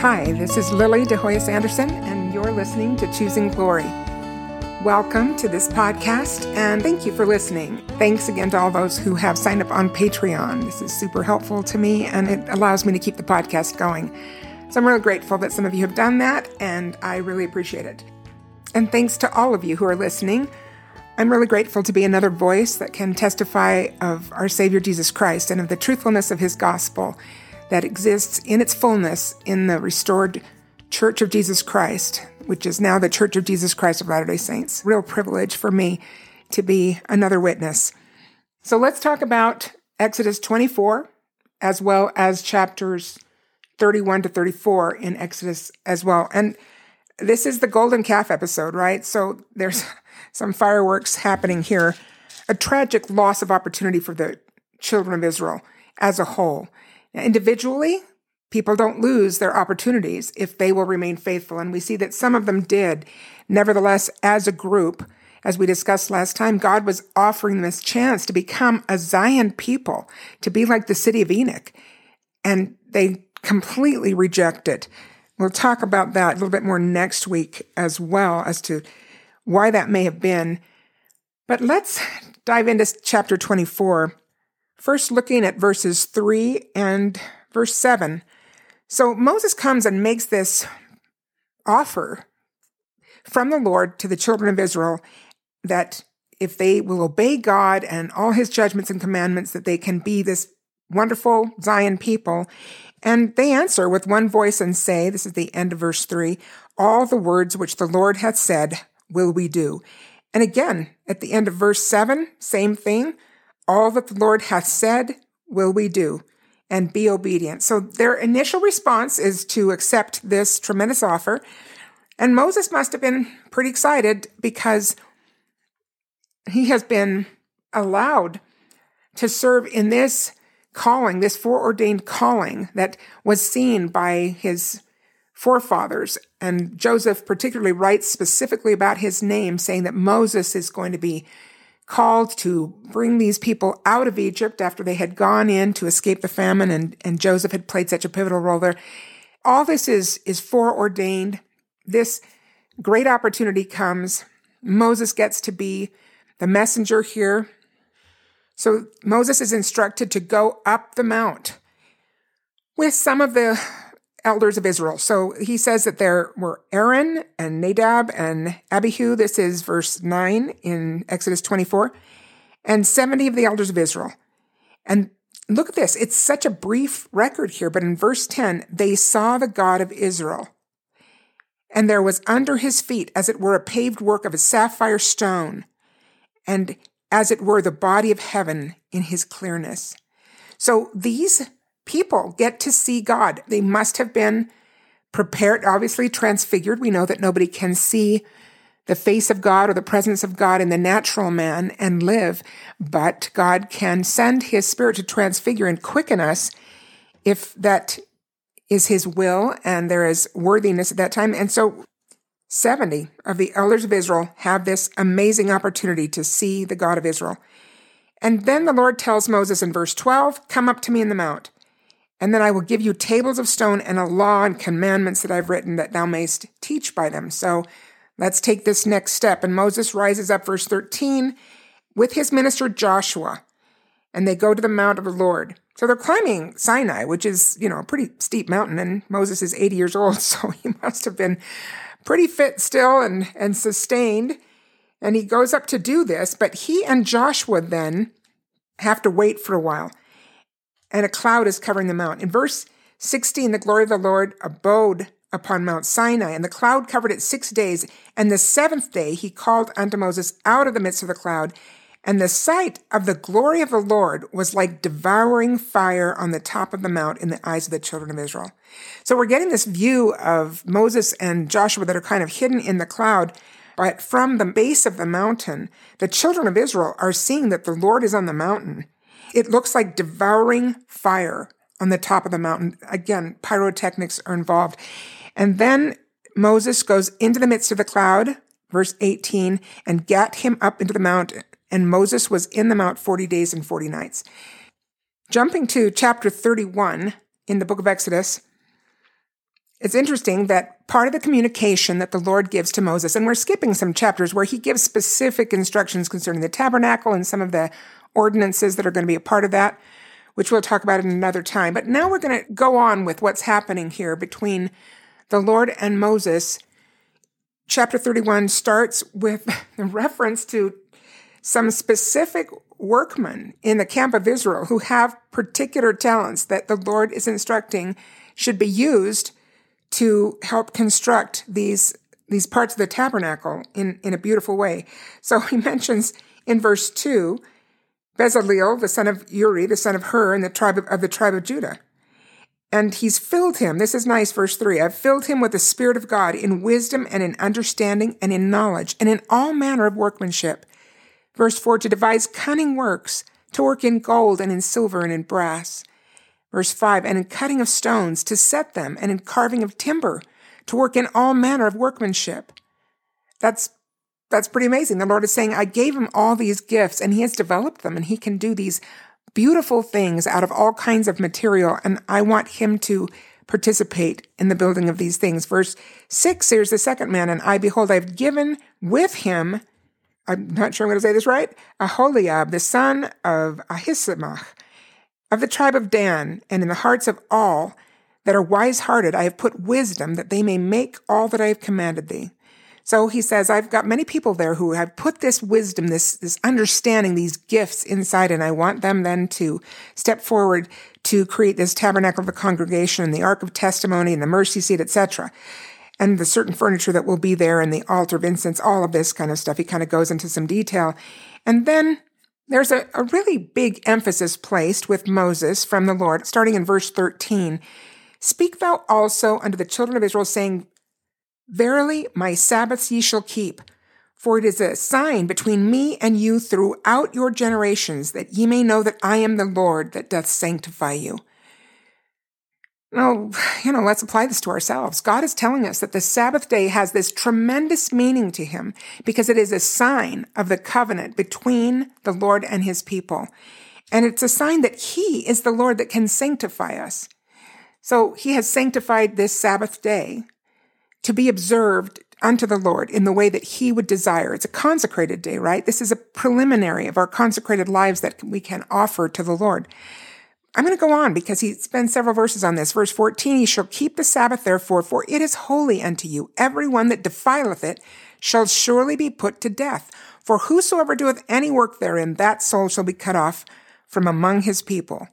Hi, this is Lili De Hoyos Anderson, and you're listening to Choosing Glory. Welcome to this podcast, and thank you for listening. Thanks again to all those who have signed up on Patreon. This is super helpful to me, and it allows me to keep the podcast going. So I'm really grateful that some of you have done that, and I really appreciate it. And thanks to all of you who are listening. I'm really grateful to be another voice that can testify of our Savior Jesus Christ and of the truthfulness of his gospel that exists in its fullness in the restored Church of Jesus Christ, which is now the Church of Jesus Christ of Latter day Saints. Real privilege for me to be another witness. So let's talk about Exodus 24 as well as chapters 31 to 34 in Exodus as well. And this is the golden calf episode, right? So there's some fireworks happening here. A tragic loss of opportunity for the children of Israel as a whole. Individually, people don't lose their opportunities if they will remain faithful. And we see that some of them did. Nevertheless, as a group, as we discussed last time, God was offering them this chance to become a Zion people, to be like the city of Enoch. And they completely rejected. We'll talk about that a little bit more next week as well as to why that may have been. But let's dive into chapter 24 First, looking at verses 3 and verse 7. So Moses comes and makes this offer from the Lord to the children of Israel that if they will obey God and all his judgments and commandments, that they can be this wonderful Zion people. And they answer with one voice and say, this is the end of verse 3 all the words which the Lord hath said will we do. And again, at the end of verse 7, same thing. All that the Lord hath said will we do and be obedient. So their initial response is to accept this tremendous offer. And Moses must have been pretty excited because he has been allowed to serve in this calling, this foreordained calling that was seen by his forefathers. And Joseph particularly writes specifically about his name, saying that Moses is going to be called to bring these people out of Egypt after they had gone in to escape the famine and, and Joseph had played such a pivotal role there. All this is, is foreordained. This great opportunity comes. Moses gets to be the messenger here. So Moses is instructed to go up the mount with some of the elders of Israel. So he says that there were Aaron and Nadab and Abihu. This is verse 9 in Exodus 24, and 70 of the elders of Israel. And look at this. It's such a brief record here, but in verse 10, they saw the God of Israel. And there was under his feet, as it were, a paved work of a sapphire stone, and as it were, the body of heaven in his clearness. So these people get to see God. They must have been prepared, obviously transfigured. We know that nobody can see the face of God or the presence of God in the natural man and live, but God can send his spirit to transfigure and quicken us if that is his will and there is worthiness at that time. And so 70 of the elders of Israel have this amazing opportunity to see the God of Israel. And then the Lord tells Moses in verse 12, Come up to me in the mount. And then I will give you tables of stone and a law and commandments that I've written that thou mayst teach by them. So let's take this next step. And Moses rises up, verse 13, with his minister Joshua, and they go to the mount of the Lord. So they're climbing Sinai, which is, you know, a pretty steep mountain, and Moses is 80 years old, so he must have been pretty fit still and, and sustained. And he goes up to do this, but he and Joshua then have to wait for a while and a cloud is covering the mount. In verse 16, the glory of the Lord abode upon Mount Sinai, and the cloud covered it six days. And the seventh day he called unto Moses out of the midst of the cloud. And the sight of the glory of the Lord was like devouring fire on the top of the mount in the eyes of the children of Israel. So we're getting this view of Moses and Joshua that are kind of hidden in the cloud. But from the base of the mountain, the children of Israel are seeing that the Lord is on the mountain it looks like devouring fire on the top of the mountain. Again, pyrotechnics are involved. And then Moses goes into the midst of the cloud, verse 18, and gat him up into the mount. And Moses was in the mount 40 days and 40 nights. Jumping to chapter 31 in the book of Exodus, it's interesting that part of the communication that the Lord gives to Moses, and we're skipping some chapters where he gives specific instructions concerning the tabernacle and some of the ordinances that are going to be a part of that, which we'll talk about in another time. But now we're going to go on with what's happening here between the Lord and Moses. Chapter 31 starts with a reference to some specific workmen in the camp of Israel who have particular talents that the Lord is instructing should be used to help construct these these parts of the tabernacle in, in a beautiful way. So he mentions in verse 2 Bezaleel, the son of Uri, the son of Hur, in the tribe of, of the tribe of Judah. And he's filled him. This is nice, verse 3. I've filled him with the Spirit of God in wisdom and in understanding and in knowledge and in all manner of workmanship. Verse 4 to devise cunning works, to work in gold and in silver and in brass Verse 5, and in cutting of stones to set them, and in carving of timber to work in all manner of workmanship. That's that's pretty amazing. The Lord is saying, I gave him all these gifts and he has developed them and he can do these beautiful things out of all kinds of material. And I want him to participate in the building of these things. Verse six, here's the second man. And I behold, I've given with him, I'm not sure I'm going to say this right, Aholiab, the son of Ahisamach, of the tribe of Dan, and in the hearts of all that are wise hearted, I have put wisdom that they may make all that I have commanded thee. So he says, I've got many people there who have put this wisdom, this, this understanding, these gifts inside, and I want them then to step forward to create this tabernacle of the congregation and the ark of testimony and the mercy seat, etc. And the certain furniture that will be there and the altar of incense, all of this kind of stuff. He kind of goes into some detail. And then there's a, a really big emphasis placed with Moses from the Lord, starting in verse 13. Speak thou also unto the children of Israel, saying, Verily my Sabbaths ye shall keep, for it is a sign between me and you throughout your generations, that ye may know that I am the Lord that doth sanctify you. Well, you know, let's apply this to ourselves. God is telling us that the Sabbath day has this tremendous meaning to him because it is a sign of the covenant between the Lord and his people. And it's a sign that he is the Lord that can sanctify us. So he has sanctified this Sabbath day to be observed unto the Lord in the way that he would desire. It's a consecrated day, right? This is a preliminary of our consecrated lives that we can offer to the Lord. I'm going to go on because he spends several verses on this. Verse 14, ye shall keep the Sabbath therefore, for it is holy unto you. Every one that defileth it shall surely be put to death. For whosoever doeth any work therein, that soul shall be cut off from among his people.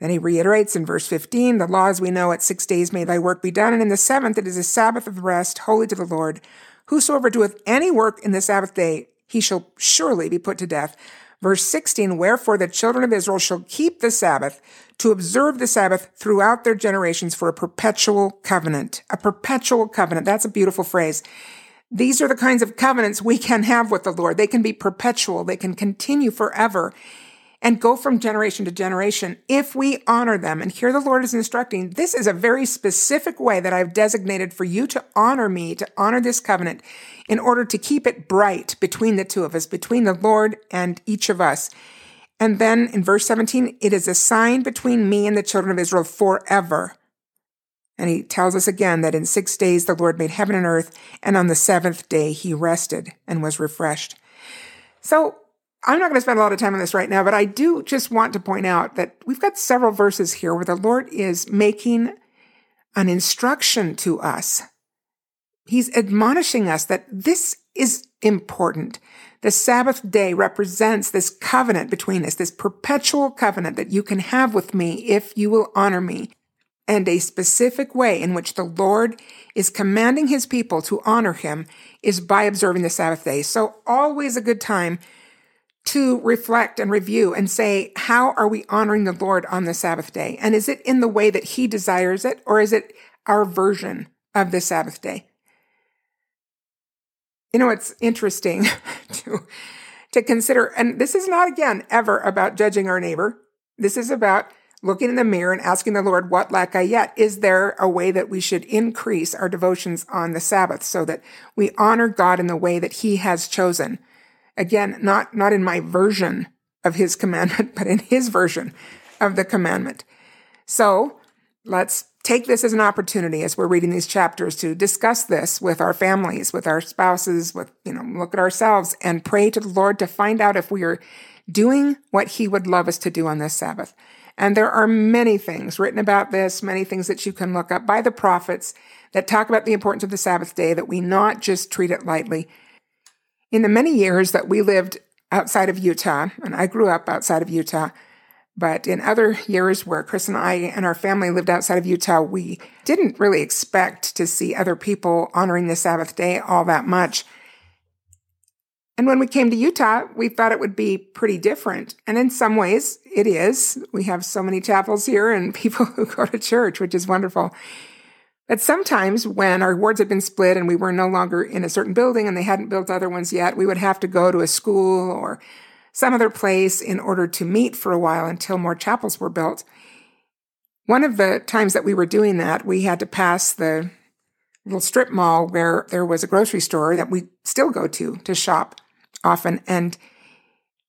Then he reiterates in verse 15, the law as we know at six days may thy work be done, and in the seventh it is a Sabbath of rest, holy to the Lord. Whosoever doeth any work in the Sabbath day, he shall surely be put to death. Verse 16, wherefore the children of Israel shall keep the Sabbath to observe the Sabbath throughout their generations for a perpetual covenant. A perpetual covenant. That's a beautiful phrase. These are the kinds of covenants we can have with the Lord. They can be perpetual. They can continue forever and go from generation to generation if we honor them. And here the Lord is instructing, this is a very specific way that I've designated for you to honor me, to honor this covenant in order to keep it bright between the two of us, between the Lord and each of us. And then in verse 17, it is a sign between me and the children of Israel forever. And he tells us again that in six days the Lord made heaven and earth, and on the seventh day he rested and was refreshed. So I'm not going to spend a lot of time on this right now, but I do just want to point out that we've got several verses here where the Lord is making an instruction to us. He's admonishing us that this is important. The Sabbath day represents this covenant between us, this perpetual covenant that you can have with me if you will honor me. And a specific way in which the Lord is commanding his people to honor him is by observing the Sabbath day. So always a good time to reflect and review and say, how are we honoring the Lord on the Sabbath day? And is it in the way that he desires it or is it our version of the Sabbath day? You know, it's interesting to, to consider, and this is not again ever about judging our neighbor. This is about looking in the mirror and asking the Lord, what lack I yet? Is there a way that we should increase our devotions on the Sabbath so that we honor God in the way that he has chosen? Again, not, not in my version of his commandment, but in his version of the commandment. So let's take this as an opportunity as we're reading these chapters to discuss this with our families, with our spouses, with, you know, look at ourselves and pray to the Lord to find out if we are doing what He would love us to do on this Sabbath. And there are many things written about this, many things that you can look up by the prophets that talk about the importance of the Sabbath day, that we not just treat it lightly. In the many years that we lived outside of Utah, and I grew up outside of Utah, but in other years where Chris and I and our family lived outside of Utah, we didn't really expect to see other people honoring the Sabbath day all that much. And when we came to Utah, we thought it would be pretty different. And in some ways, it is. We have so many chapels here and people who go to church, which is wonderful. But sometimes when our wards had been split and we were no longer in a certain building and they hadn't built other ones yet, we would have to go to a school or some other place in order to meet for a while until more chapels were built. One of the times that we were doing that, we had to pass the little strip mall where there was a grocery store that we still go to to shop often. And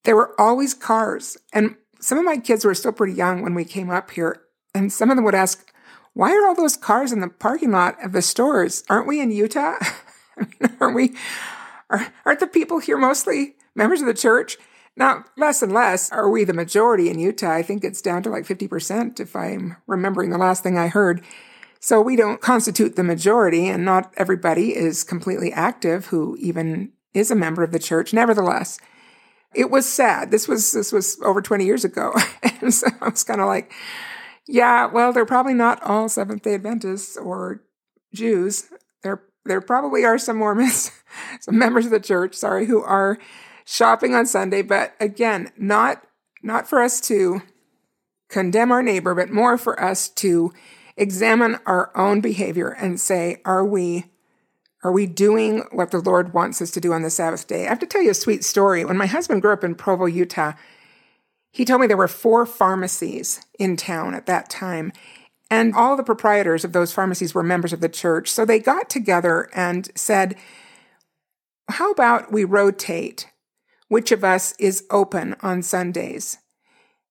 there were always cars. And some of my kids were still pretty young when we came up here. And some of them would ask, why are all those cars in the parking lot of the stores? Aren't we in Utah? I mean, aren't we, are, aren't the people here mostly members of the church? Now, less and less are we the majority in Utah. I think it's down to like 50% if I'm remembering the last thing I heard. So we don't constitute the majority and not everybody is completely active who even is a member of the church. Nevertheless, it was sad. This was this was over 20 years ago. and so I was kind of like, yeah, well, they're probably not all Seventh day Adventists or Jews. There there probably are some Mormons, some members of the church, sorry, who are shopping on Sunday, but again, not not for us to condemn our neighbor, but more for us to examine our own behavior and say, are we are we doing what the Lord wants us to do on the Sabbath day? I have to tell you a sweet story. When my husband grew up in Provo, Utah, he told me there were four pharmacies in town at that time. And all the proprietors of those pharmacies were members of the church. So they got together and said, How about we rotate which of us is open on Sundays?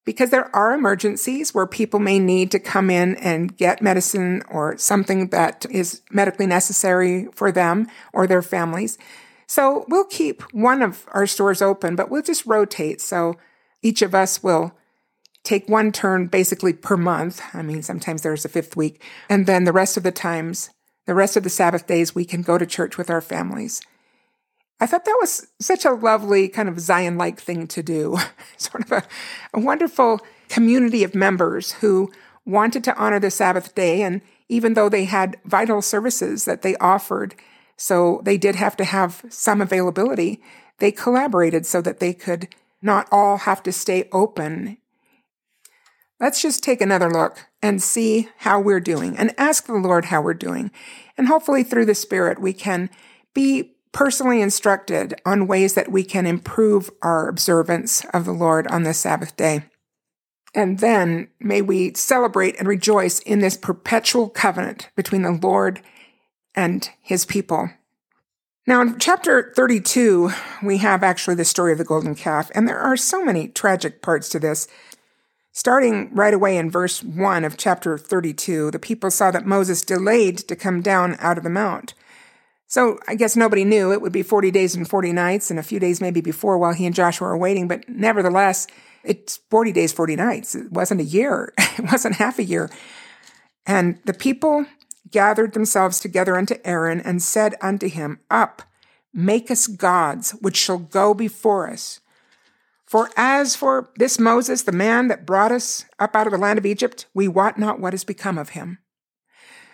because there are emergencies where people may need to come in and get medicine or something that is medically necessary for them or their families. So we'll keep one of our stores open, but we'll just rotate. So each of us will take one turn basically per month. I mean, sometimes there's a fifth week. And then the rest of the times, the rest of the Sabbath days, we can go to church with our families. I thought that was such a lovely kind of Zion like thing to do. sort of a, a, wonderful community of members who wanted to honor the Sabbath day. And even though they had vital services that they offered, so they did have to have some availability, they collaborated so that they could not all have to stay open. Let's just take another look and see how we're doing and ask the Lord how we're doing. And hopefully through the Spirit, we can be personally instructed on ways that we can improve our observance of the Lord on the Sabbath day. And then may we celebrate and rejoice in this perpetual covenant between the Lord and his people. Now, in chapter 32, we have actually the story of the golden calf, and there are so many tragic parts to this. Starting right away in verse 1 of chapter 32, the people saw that Moses delayed to come down out of the mount. So I guess nobody knew it would be 40 days and 40 nights and a few days maybe before while he and Joshua were waiting. But nevertheless, it's 40 days, 40 nights. It wasn't a year. It wasn't half a year. And the people gathered themselves together unto Aaron and said unto him, Up, make us gods, which shall go before us. For as for this Moses, the man that brought us up out of the land of Egypt, we wot not what has become of him.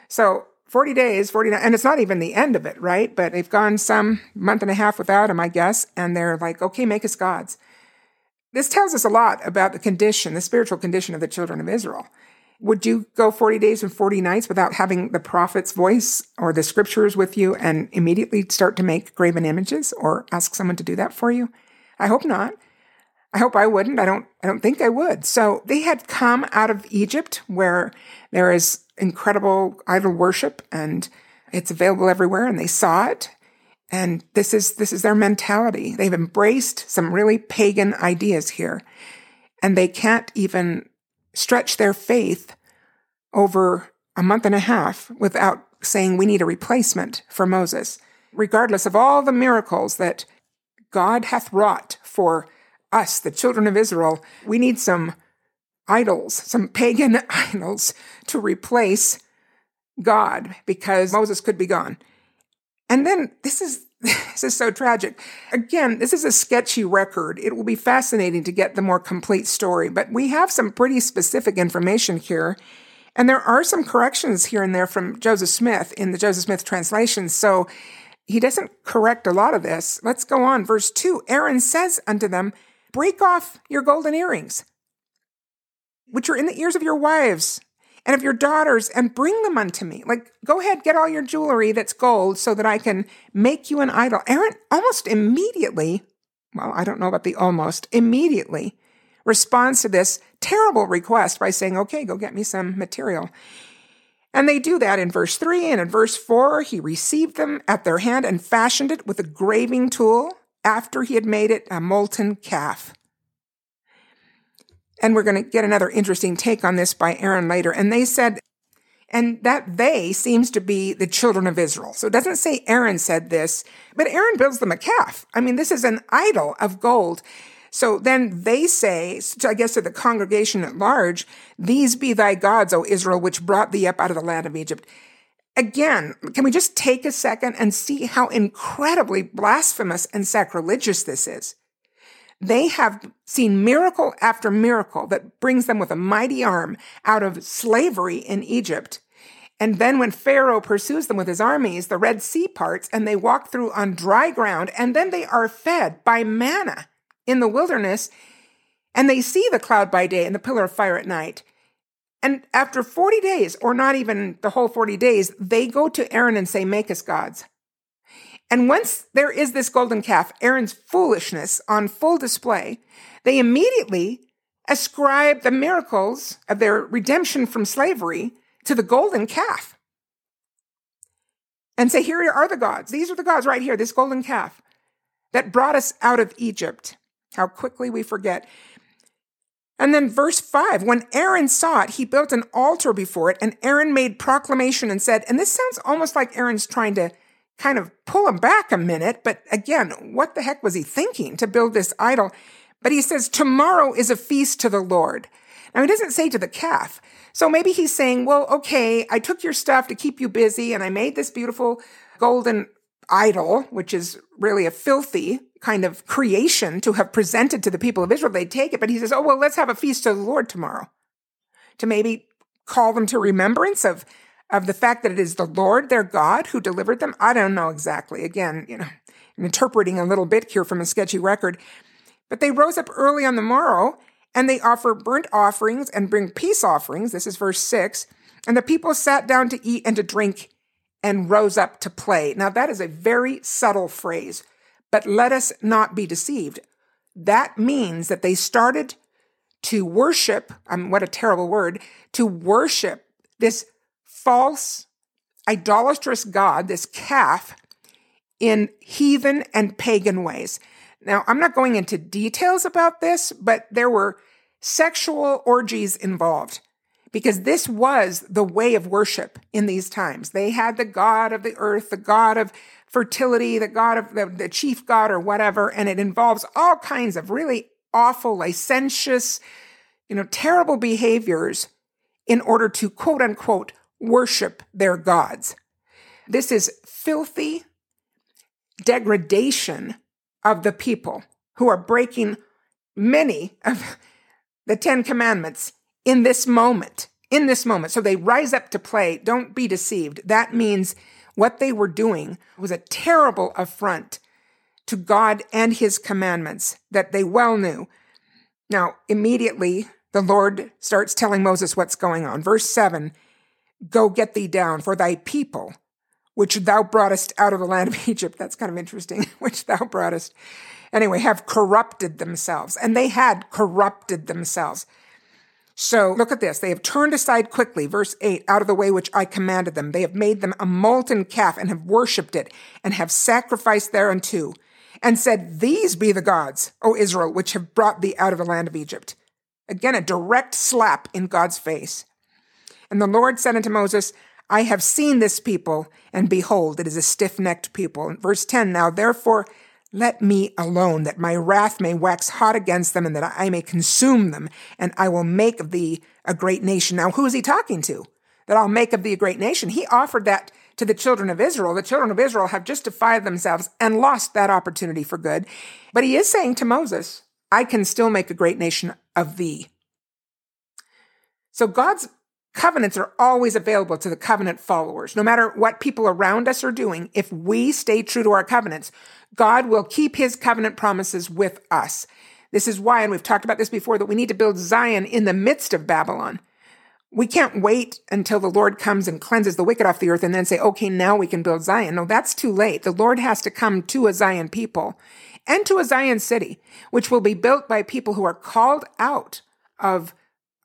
So 40 days, 49, and it's not even the end of it, right? But they've gone some month and a half without him, I guess, and they're like, okay, make us gods. This tells us a lot about the condition, the spiritual condition of the children of Israel. Would you go 40 days and 40 nights without having the prophet's voice or the scriptures with you and immediately start to make graven images or ask someone to do that for you? I hope not. I hope I wouldn't. I don't I don't think I would. So they had come out of Egypt where there is incredible idol worship and it's available everywhere and they saw it. And this is, this is their mentality. They've embraced some really pagan ideas here and they can't even stretch their faith over a month and a half without saying we need a replacement for Moses, regardless of all the miracles that God hath wrought for us, the children of Israel. We need some idols, some pagan idols to replace God because Moses could be gone. And then this is this is so tragic. Again, this is a sketchy record. It will be fascinating to get the more complete story, but we have some pretty specific information here. And there are some corrections here and there from Joseph Smith in the Joseph Smith translation. So he doesn't correct a lot of this. Let's go on. Verse 2 Aaron says unto them, Break off your golden earrings, which are in the ears of your wives and of your daughters, and bring them unto me. Like, go ahead, get all your jewelry that's gold so that I can make you an idol. Aaron almost immediately, well, I don't know about the almost, immediately responds to this terrible request by saying, Okay, go get me some material. And they do that in verse 3. And in verse 4, he received them at their hand and fashioned it with a graving tool after he had made it a molten calf. And we're going to get another interesting take on this by Aaron later. And they said, and that they seems to be the children of Israel. So it doesn't say Aaron said this, but Aaron builds them a calf. I mean, this is an idol of gold. So then they say, I guess to the congregation at large, these be thy gods, O Israel, which brought thee up out of the land of Egypt. Again, can we just take a second and see how incredibly blasphemous and sacrilegious this is? They have seen miracle after miracle that brings them with a mighty arm out of slavery in Egypt. And then when Pharaoh pursues them with his armies, the Red Sea parts and they walk through on dry ground and then they are fed by manna in the wilderness and they see the cloud by day and the pillar of fire at night. And after 40 days, or not even the whole 40 days, they go to Aaron and say, Make us gods. And once there is this golden calf, Aaron's foolishness on full display, they immediately ascribe the miracles of their redemption from slavery to the golden calf. And say, Here are the gods. These are the gods right here, this golden calf that brought us out of Egypt. How quickly we forget. And then verse 5 when Aaron saw it, he built an altar before it, and Aaron made proclamation and said, and this sounds almost like Aaron's trying to kind of pull him back a minute. But again, what the heck was he thinking to build this idol? But he says, Tomorrow is a feast to the Lord. Now, he doesn't say to the calf. So maybe he's saying, Well, okay, I took your stuff to keep you busy and I made this beautiful golden idol, which is really a filthy kind of creation to have presented to the people of Israel. They'd take it. But he says, Oh, well, let's have a feast to the Lord tomorrow to maybe call them to remembrance of of the fact that it is the Lord their God who delivered them? I don't know exactly. Again, you know, I'm interpreting a little bit here from a sketchy record. But they rose up early on the morrow and they offer burnt offerings and bring peace offerings. This is verse six. And the people sat down to eat and to drink and rose up to play. Now, that is a very subtle phrase, but let us not be deceived. That means that they started to worship, um, what a terrible word, to worship this false, idolatrous God, this calf, in heathen and pagan ways. Now, I'm not going into details about this, but there were sexual orgies involved because this was the way of worship in these times. They had the God of the earth, the God of fertility, the God of the, the chief God or whatever, and it involves all kinds of really awful, licentious, you know, terrible behaviors in order to quote unquote worship their gods. This is filthy degradation of the people who are breaking many of the Ten Commandments in this moment. In this moment. So they rise up to play. Don't be deceived. That means what they were doing was a terrible affront to God and his commandments that they well knew. Now, immediately, the Lord starts telling Moses what's going on. Verse 7 Go get thee down, for thy people, which thou broughtest out of the land of Egypt. That's kind of interesting, which thou broughtest. Anyway, have corrupted themselves. And they had corrupted themselves. So look at this. They have turned aside quickly, verse 8, out of the way which I commanded them. They have made them a molten calf and have worshipped it and have sacrificed thereunto and said, These be the gods, O Israel, which have brought thee out of the land of Egypt. Again, a direct slap in God's face. And the Lord said unto Moses, I have seen this people, and behold, it is a stiff necked people. And verse 10 Now therefore let me alone, that my wrath may wax hot against them, and that I may consume them, and I will make of thee a great nation. Now, who is he talking to? That I'll make of thee a great nation. He offered that to the children of Israel. The children of Israel have justified themselves and lost that opportunity for good. But he is saying to Moses, I can still make a great nation of thee. So God's covenants are always available to the covenant followers. No matter what people around us are doing, if we stay true to our covenants, God will keep his covenant promises with us. This is why, and we've talked about this before, that we need to build Zion in the midst of Babylon. We can't wait until the Lord comes and cleanses the wicked off the earth and then say, okay, now we can build Zion. No, that's too late. The Lord has to come to a Zion people and to a Zion city, which will be built by people who are called out of,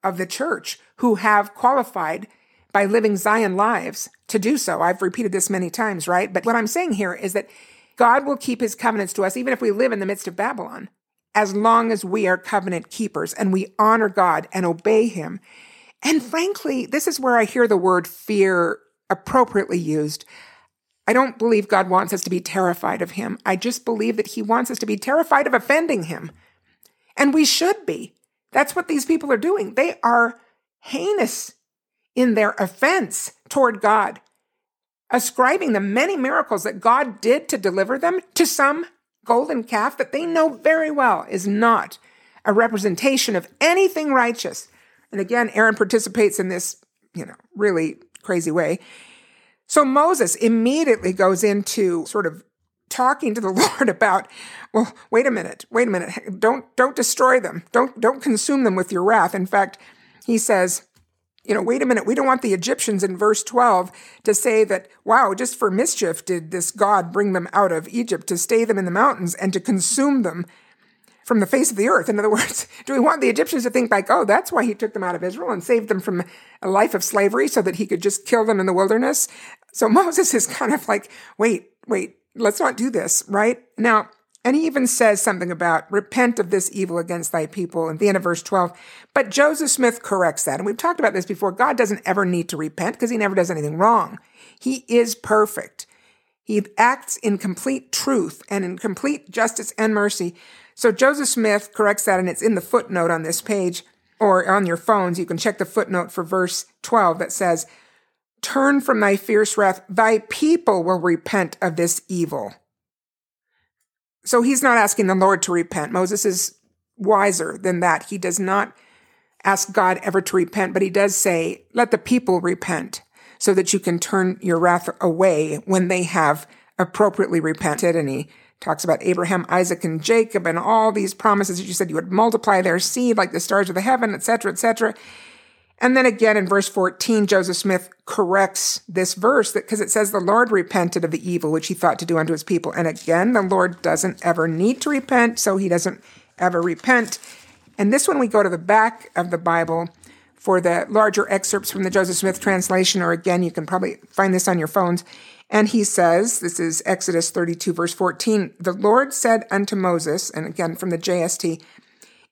of the church, who have qualified by living Zion lives to do so. I've repeated this many times, right? But what I'm saying here is that God will keep his covenants to us, even if we live in the midst of Babylon, as long as we are covenant keepers and we honor God and obey him. And frankly, this is where I hear the word fear appropriately used. I don't believe God wants us to be terrified of him. I just believe that he wants us to be terrified of offending him. And we should be. That's what these people are doing. They are heinous in their offense toward God, ascribing the many miracles that God did to deliver them to some golden calf that they know very well is not a representation of anything righteous. And again, Aaron participates in this, you know, really crazy way. So Moses immediately goes into sort of talking to the Lord about, well, wait a minute, wait a minute. Don't, don't destroy them. Don't, don't consume them with your wrath. In fact, he says, you know, wait a minute, we don't want the Egyptians in verse 12 to say that, wow, just for mischief did this God bring them out of Egypt to stay them in the mountains and to consume them from the face of the earth. In other words, do we want the Egyptians to think like, oh, that's why he took them out of Israel and saved them from a life of slavery so that he could just kill them in the wilderness? So Moses is kind of like, wait, wait, let's not do this, right? Now, and he even says something about repent of this evil against thy people in the end of verse 12. But Joseph Smith corrects that. And we've talked about this before. God doesn't ever need to repent because he never does anything wrong. He is perfect. He acts in complete truth and in complete justice and mercy. So Joseph Smith corrects that, and it's in the footnote on this page or on your phones. You can check the footnote for verse 12 that says, Turn from thy fierce wrath, thy people will repent of this evil. So he's not asking the Lord to repent. Moses is wiser than that. He does not ask God ever to repent, but he does say, let the people repent so that you can turn your wrath away when they have appropriately repented. And he talks about Abraham, Isaac, and Jacob and all these promises that you said you would multiply their seed like the stars of the heaven, etc., etc. And then again in verse 14, Joseph Smith corrects this verse because it says the Lord repented of the evil which he thought to do unto his people. And again, the Lord doesn't ever need to repent, so he doesn't ever repent. And this one we go to the back of the Bible for the larger excerpts from the Joseph Smith translation, or again, you can probably find this on your phones. And he says, this is Exodus 32, verse 14, the Lord said unto Moses, and again from the JST,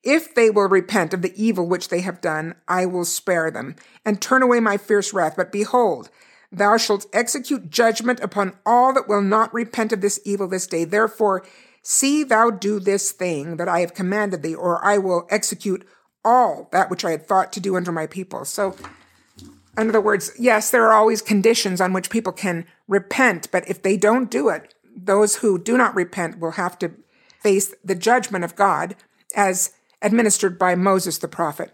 if they will repent of the evil which they have done, I will spare them, and turn away my fierce wrath. But behold, thou shalt execute judgment upon all that will not repent of this evil this day. Therefore, see thou do this thing that I have commanded thee, or I will execute all that which I had thought to do under my people. So, in other words, yes, there are always conditions on which people can repent, but if they don't do it, those who do not repent will have to face the judgment of God as administered by Moses the prophet.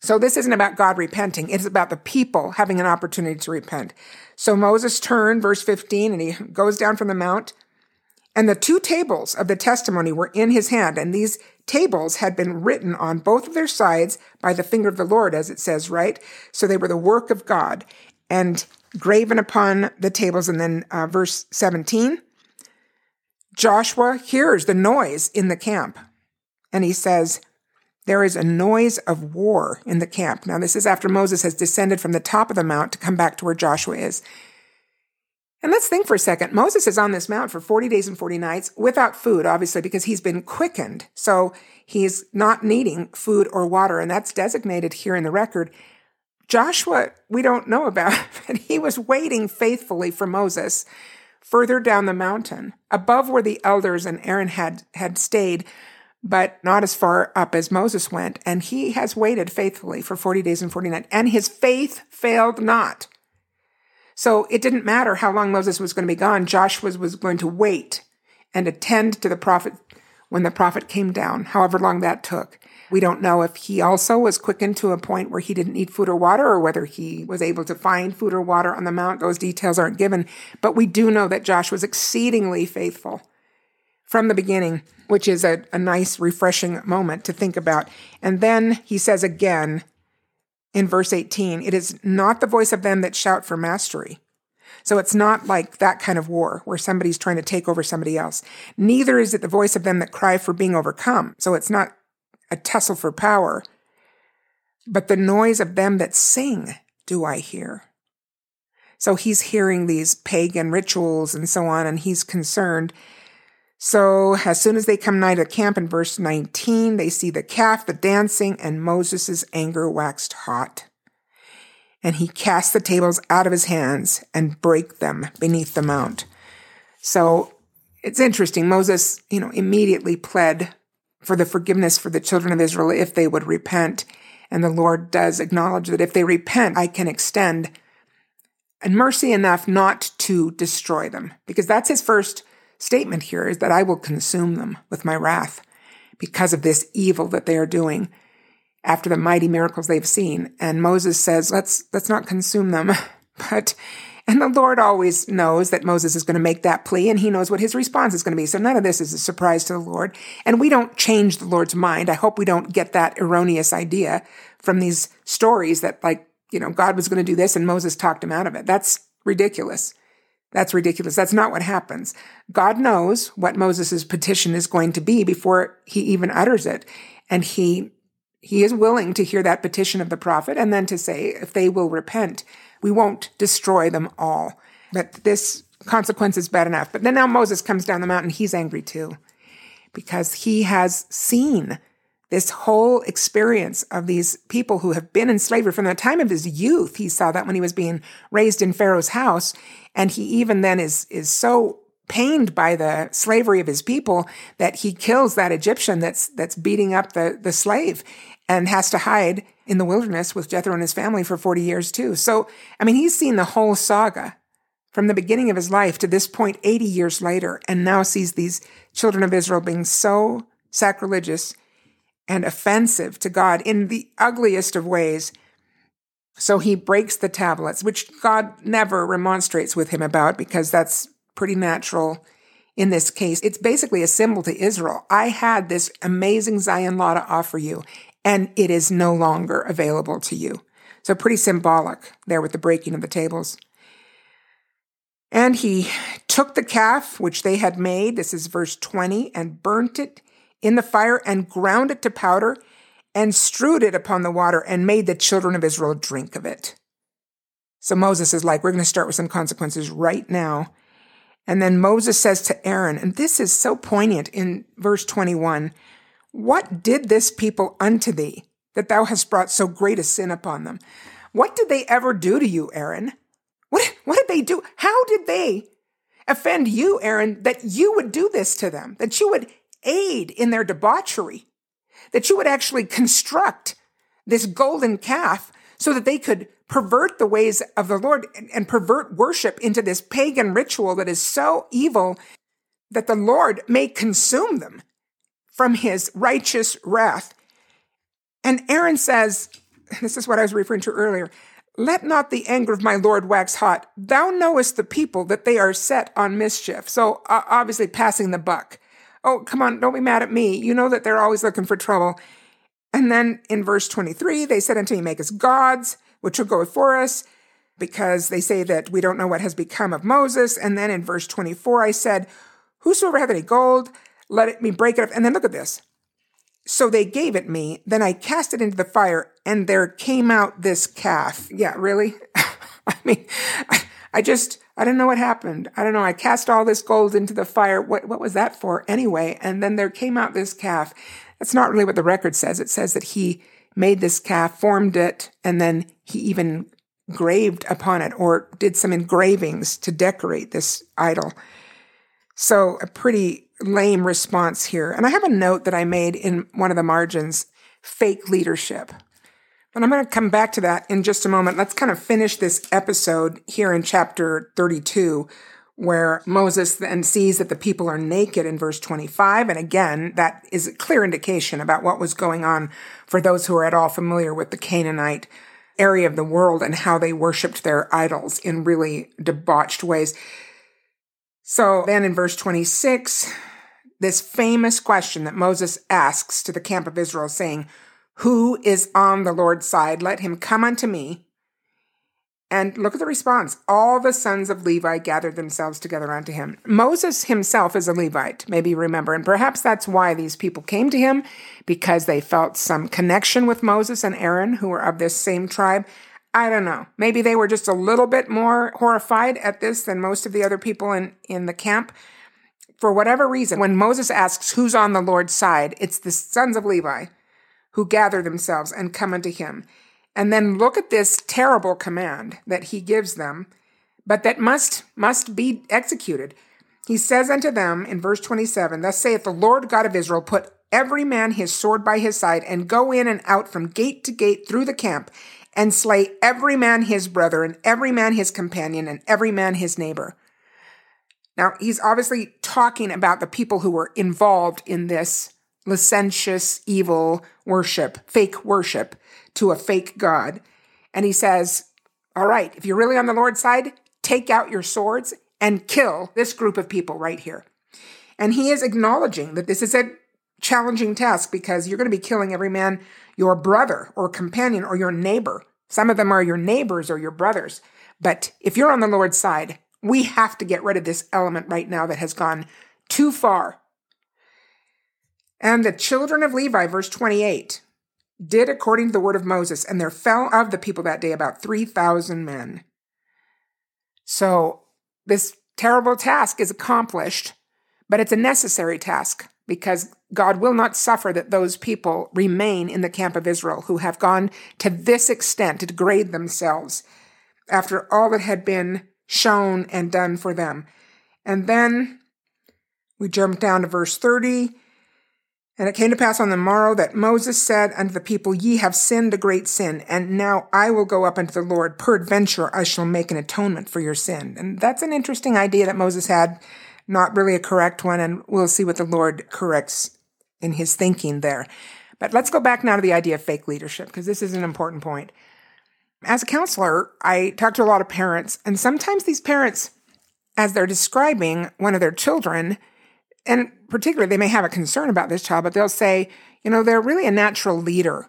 So this isn't about God repenting. It's about the people having an opportunity to repent. So Moses turned, verse 15, and he goes down from the mount. And the two tables of the testimony were in his hand. And these tables had been written on both of their sides by the finger of the Lord, as it says, right? So they were the work of God and graven upon the tables. And then uh, verse 17, Joshua hears the noise in the camp and he says, There is a noise of war in the camp. Now, this is after Moses has descended from the top of the mount to come back to where Joshua is. And let's think for a second. Moses is on this mount for 40 days and 40 nights without food, obviously, because he's been quickened. So he's not needing food or water. And that's designated here in the record Joshua, we don't know about, but he was waiting faithfully for Moses further down the mountain, above where the elders and Aaron had, had stayed, but not as far up as Moses went. And he has waited faithfully for 40 days and 40 nights, and his faith failed not. So it didn't matter how long Moses was going to be gone. Joshua was going to wait and attend to the prophet when the prophet came down, however long that took. We don't know if he also was quickened to a point where he didn't need food or water or whether he was able to find food or water on the mount. Those details aren't given, but we do know that Josh was exceedingly faithful from the beginning, which is a, a nice, refreshing moment to think about. And then he says again in verse 18, it is not the voice of them that shout for mastery. So it's not like that kind of war where somebody's trying to take over somebody else. Neither is it the voice of them that cry for being overcome. So it's not a tussle for power, but the noise of them that sing do I hear. So he's hearing these pagan rituals and so on, and he's concerned. So as soon as they come nigh to camp in verse 19, they see the calf, the dancing, and Moses' anger waxed hot. And he cast the tables out of his hands and break them beneath the mount. So it's interesting. Moses, you know, immediately pled for the forgiveness for the children of Israel if they would repent. And the Lord does acknowledge that if they repent, I can extend and mercy enough not to destroy them. Because that's his first statement here is that I will consume them with my wrath because of this evil that they are doing after the mighty miracles they've seen. And Moses says, let's, let's not consume them. But and the Lord always knows that Moses is going to make that plea and he knows what his response is going to be. So none of this is a surprise to the Lord. And we don't change the Lord's mind. I hope we don't get that erroneous idea from these stories that like, you know, God was going to do this and Moses talked him out of it. That's ridiculous. That's ridiculous. That's not what happens. God knows what Moses' petition is going to be before he even utters it. And he, he is willing to hear that petition of the prophet and then to say, if they will repent, we won't destroy them all. But this consequence is bad enough. But then now Moses comes down the mountain. He's angry too because he has seen this whole experience of these people who have been in slavery from the time of his youth. He saw that when he was being raised in Pharaoh's house. And he even then is, is so pained by the slavery of his people that he kills that Egyptian that's, that's beating up the, the slave and has to hide in the wilderness with Jethro and his family for 40 years too. So, I mean, he's seen the whole saga from the beginning of his life to this point, 80 years later, and now sees these children of Israel being so sacrilegious and offensive to God in the ugliest of ways. So he breaks the tablets, which God never remonstrates with him about because that's pretty natural in this case. It's basically a symbol to Israel. I had this amazing Zion law to offer you, and it is no longer available to you. So pretty symbolic there with the breaking of the tables. And he took the calf which they had made, this is verse 20, and burnt it in the fire and ground it to powder and strewed it upon the water and made the children of Israel drink of it. So Moses is like, we're going to start with some consequences right now. And then Moses says to Aaron, and this is so poignant in verse 21 what did this people unto thee, that thou hast brought so great a sin upon them? What did they ever do to you, Aaron? What, what did they do? How did they offend you, Aaron, that you would do this to them, that you would aid in their debauchery, that you would actually construct this golden calf so that they could pervert the ways of the Lord and, and pervert worship into this pagan ritual that is so evil that the Lord may consume them from his righteous wrath. And Aaron says, this is what I was referring to earlier, let not the anger of my Lord wax hot. Thou knowest the people that they are set on mischief. So uh, obviously passing the buck. Oh, come on, don't be mad at me. You know that they're always looking for trouble. And then in verse 23, they said unto me, Make us gods, which will go before us, because they say that we don't know what has become of Moses. And then in verse 24, I said, Whosoever hath any gold, let it me break it up. And then look at this. So they gave it me. Then I cast it into the fire, and there came out this calf. Yeah, really? I mean, I, I, just, I don't know what happened. I don't know. I cast all this gold into the fire. What, what was that for anyway? And then there came out this calf. That's not really what the record says. It says that he made this calf, formed it, and then he even graved upon it or did some engravings to decorate this idol. So a pretty lame response here. And I have a note that I made in one of the margins, fake leadership. But I'm going to come back to that in just a moment. Let's kind of finish this episode here in chapter 32 where Moses then sees that the people are naked in verse 25. And again, that is a clear indication about what was going on for those who are at all familiar with the Canaanite area of the world and how they worshiped their idols in really debauched ways. So then in verse 26, this famous question that Moses asks to the camp of Israel saying, who is on the Lord's side? Let him come unto me. And look at the response. All the sons of Levi gathered themselves together unto him. Moses himself is a Levite, maybe remember, and perhaps that's why these people came to him, because they felt some connection with Moses and Aaron, who were of this same tribe. I don't know. Maybe they were just a little bit more horrified at this than most of the other people in, in the camp. For whatever reason, when Moses asks who's on the Lord's side, it's the sons of Levi who gather themselves and come unto him. And then look at this terrible command that he gives them, but that must, must be executed. He says unto them in verse 27, Thus saith the Lord God of Israel, put every man his sword by his side, and go in and out from gate to gate through the camp, and slay every man his brother, and every man his companion, and every man his neighbor. Now, he's obviously talking about the people who were involved in this licentious, evil worship, fake worship to a fake God. And he says, All right, if you're really on the Lord's side, take out your swords and kill this group of people right here. And he is acknowledging that this is a challenging task because you're going to be killing every man, your brother or companion or your neighbor. Some of them are your neighbors or your brothers. But if you're on the Lord's side, we have to get rid of this element right now that has gone too far and the children of Levi, verse 28, did according to the word of Moses, and there fell of the people that day about 3,000 men. So this terrible task is accomplished, but it's a necessary task because God will not suffer that those people remain in the camp of Israel who have gone to this extent to degrade themselves after all that had been shown and done for them. And then we jump down to verse 30. And it came to pass on the morrow that Moses said unto the people, Ye have sinned a great sin, and now I will go up unto the Lord. Peradventure I shall make an atonement for your sin. And that's an interesting idea that Moses had, not really a correct one, and we'll see what the Lord corrects in his thinking there. But let's go back now to the idea of fake leadership, because this is an important point. As a counselor, I talk to a lot of parents, and sometimes these parents, as they're describing one of their children, and particularly they may have a concern about this child, but they'll say, you know, they're really a natural leader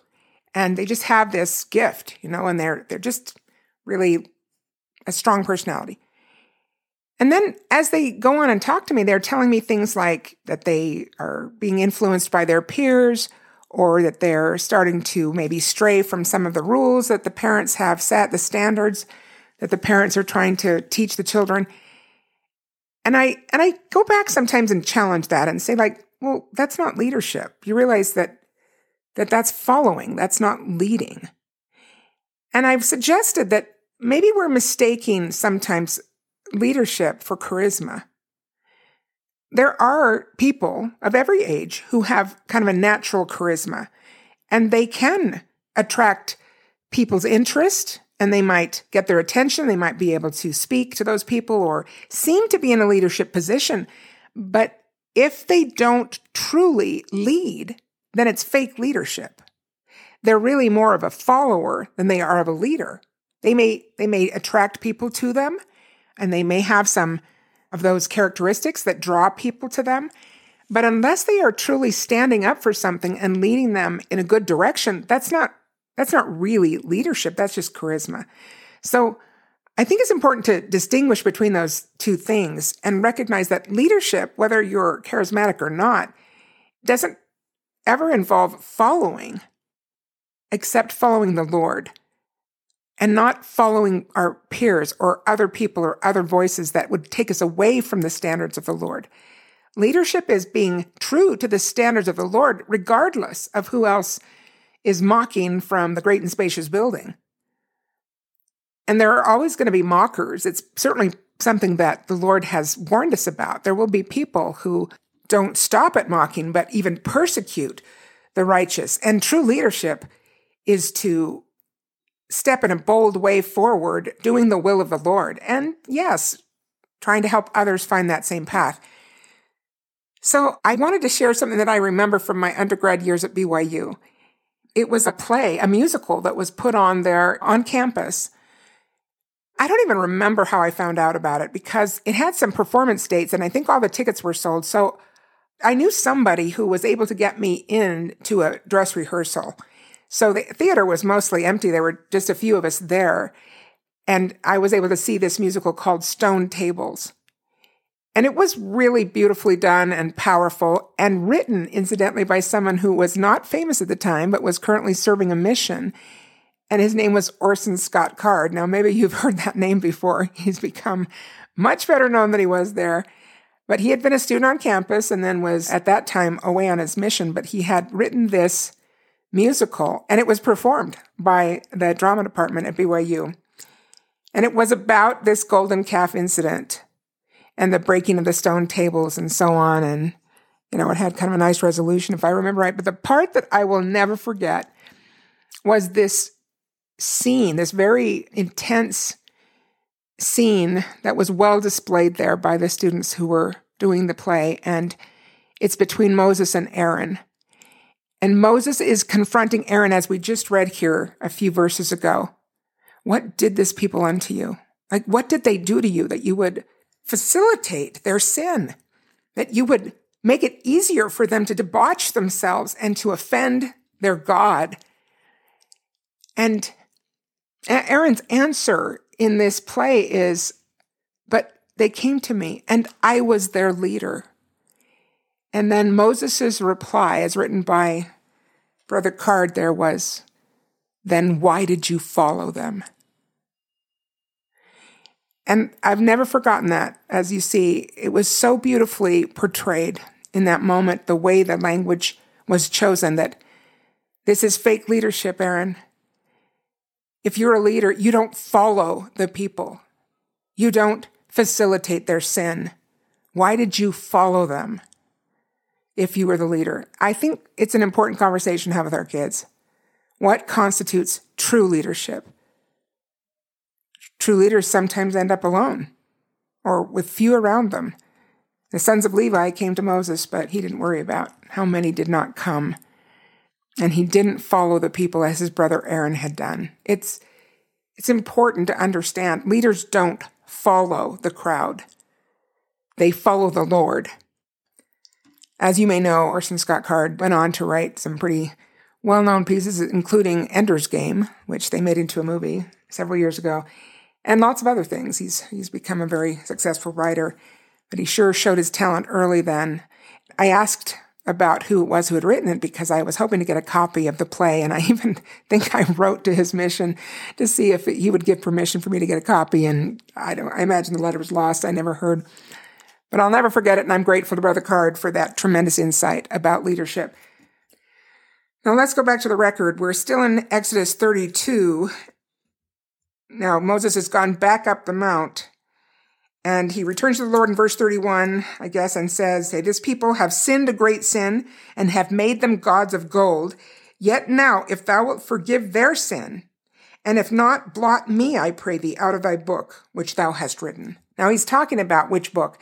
and they just have this gift, you know, and they're they're just really a strong personality. And then as they go on and talk to me, they're telling me things like that they are being influenced by their peers or that they're starting to maybe stray from some of the rules that the parents have set, the standards that the parents are trying to teach the children. And I and I go back sometimes and challenge that and say like, well, that's not leadership. You realize that that that's following, that's not leading. And I've suggested that maybe we're mistaking sometimes leadership for charisma. There are people of every age who have kind of a natural charisma and they can attract people's interest and they might get their attention. They might be able to speak to those people or seem to be in a leadership position. But if they don't truly lead, then it's fake leadership. They're really more of a follower than they are of a leader. They may, they may attract people to them and they may have some of those characteristics that draw people to them. But unless they are truly standing up for something and leading them in a good direction, that's not that's not really leadership, that's just charisma. So I think it's important to distinguish between those two things and recognize that leadership, whether you're charismatic or not, doesn't ever involve following, except following the Lord and not following our peers or other people or other voices that would take us away from the standards of the Lord. Leadership is being true to the standards of the Lord, regardless of who else is mocking from the great and spacious building. And there are always going to be mockers. It's certainly something that the Lord has warned us about. There will be people who don't stop at mocking, but even persecute the righteous. And true leadership is to step in a bold way forward, doing the will of the Lord. And yes, trying to help others find that same path. So I wanted to share something that I remember from my undergrad years at BYU. It was a play, a musical that was put on there on campus. I don't even remember how I found out about it because it had some performance dates and I think all the tickets were sold. So I knew somebody who was able to get me in to a dress rehearsal. So the theater was mostly empty. There were just a few of us there. And I was able to see this musical called Stone Tables. And it was really beautifully done and powerful and written, incidentally, by someone who was not famous at the time, but was currently serving a mission. And his name was Orson Scott Card. Now, maybe you've heard that name before. He's become much better known than he was there. But he had been a student on campus and then was at that time away on his mission. But he had written this musical and it was performed by the drama department at BYU. And it was about this golden calf incident and the breaking of the stone tables and so on. And, you know, it had kind of a nice resolution, if I remember right. But the part that I will never forget was this scene, this very intense scene that was well displayed there by the students who were doing the play. And it's between Moses and Aaron. And Moses is confronting Aaron, as we just read here a few verses ago. What did this people unto you? Like, what did they do to you that you would facilitate their sin? That you would make it easier for them to debauch themselves and to offend their God? And Aaron's answer in this play is, but they came to me and I was their leader. And then Moses' reply, as written by Brother Card, there was, Then why did you follow them? And I've never forgotten that. As you see, it was so beautifully portrayed in that moment, the way the language was chosen that this is fake leadership, Aaron. If you're a leader, you don't follow the people. You don't facilitate their sin. Why did you follow them? if you were the leader. I think it's an important conversation to have with our kids. What constitutes true leadership? True leaders sometimes end up alone or with few around them. The sons of Levi came to Moses, but he didn't worry about how many did not come. And he didn't follow the people as his brother Aaron had done. It's, it's important to understand leaders don't follow the crowd. They follow the Lord. As you may know, Orson Scott Card went on to write some pretty well known pieces, including Ender's Game, which they made into a movie several years ago, and lots of other things. He's, he's become a very successful writer, but he sure showed his talent early then. I asked about who it was who had written it because I was hoping to get a copy of the play, and I even think I wrote to his mission to see if he would give permission for me to get a copy. And I don't. I imagine the letter was lost. I never heard but I'll never forget it, and I'm grateful to Brother Card for that tremendous insight about leadership. Now let's go back to the record. We're still in Exodus 32. Now Moses has gone back up the mount, and he returns to the Lord in verse 31, I guess, and says, Hey, this people have sinned a great sin and have made them gods of gold. Yet now, if thou wilt forgive their sin, and if not, blot me, I pray thee, out of thy book which thou hast written. Now he's talking about which book?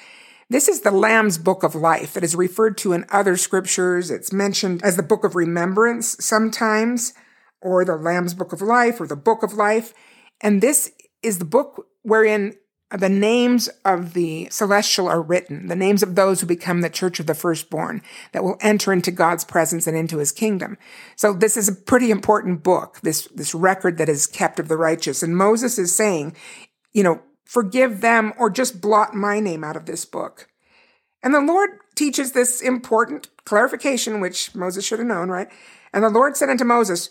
This is the Lamb's Book of Life that is referred to in other scriptures. It's mentioned as the Book of Remembrance sometimes, or the Lamb's Book of Life, or the Book of Life. And this is the book wherein the names of the celestial are written, the names of those who become the church of the firstborn that will enter into God's presence and into his kingdom. So this is a pretty important book, this, this record that is kept of the righteous. And Moses is saying, you know, forgive them, or just blot my name out of this book. And the Lord teaches this important clarification, which Moses should have known, right? And the Lord said unto Moses,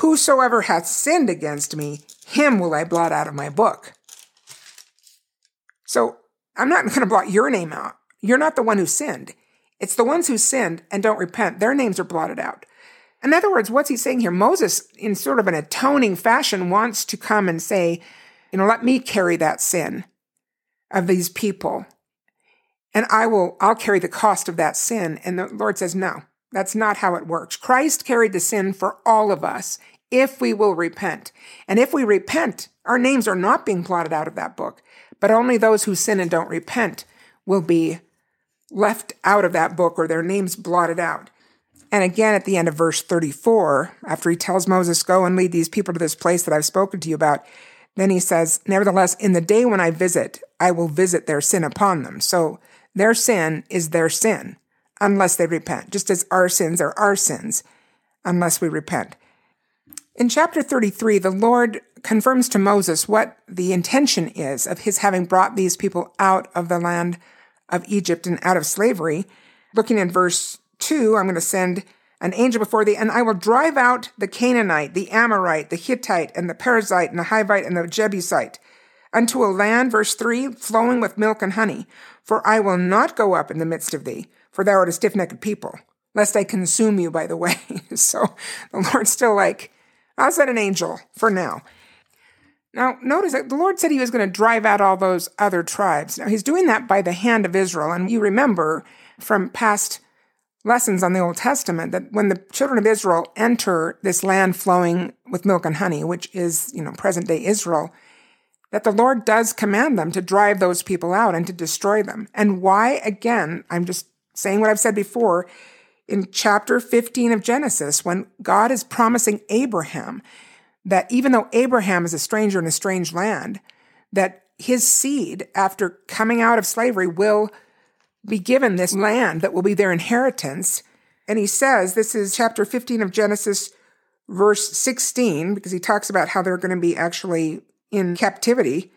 Whosoever hath sinned against me, him will I blot out of my book. So I'm not going to blot your name out. You're not the one who sinned. It's the ones who sinned and don't repent. Their names are blotted out. In other words, what's he saying here? Moses, in sort of an atoning fashion, wants to come and say, you know, let me carry that sin of these people. And I will, I'll carry the cost of that sin. And the Lord says, no, that's not how it works. Christ carried the sin for all of us if we will repent. And if we repent, our names are not being blotted out of that book, but only those who sin and don't repent will be left out of that book or their names blotted out. And again, at the end of verse 34, after he tells Moses, Go and lead these people to this place that I've spoken to you about, then he says, Nevertheless, in the day when I visit, I will visit their sin upon them. So their sin is their sin unless they repent, just as our sins are our sins unless we repent. In chapter 33, the Lord confirms to Moses what the intention is of his having brought these people out of the land of Egypt and out of slavery. Looking in verse 2, I'm going to send an angel before thee, and I will drive out the Canaanite, the Amorite, the Hittite, and the Perizzite, and the Hivite, and the Jebusite, unto a land, verse 3, flowing with milk and honey. For I will not go up in the midst of thee, for thou art a stiff necked people, lest I consume you by the way. so the Lord's still like, I'll send an angel for now. Now, notice that the Lord said he was going to drive out all those other tribes. Now, he's doing that by the hand of Israel. And you remember from past lessons on the Old Testament that when the children of Israel enter this land flowing with milk and honey, which is, you know, present day Israel, that the Lord does command them to drive those people out and to destroy them. And why? Again, I'm just saying what I've said before in chapter 15 of Genesis, when God is promising Abraham that even though Abraham is a stranger in a strange land, that his seed, after coming out of slavery, will be given this land that will be their inheritance. And he says, this is chapter 15 of Genesis, verse 16, because he talks about how they're going to be actually in captivity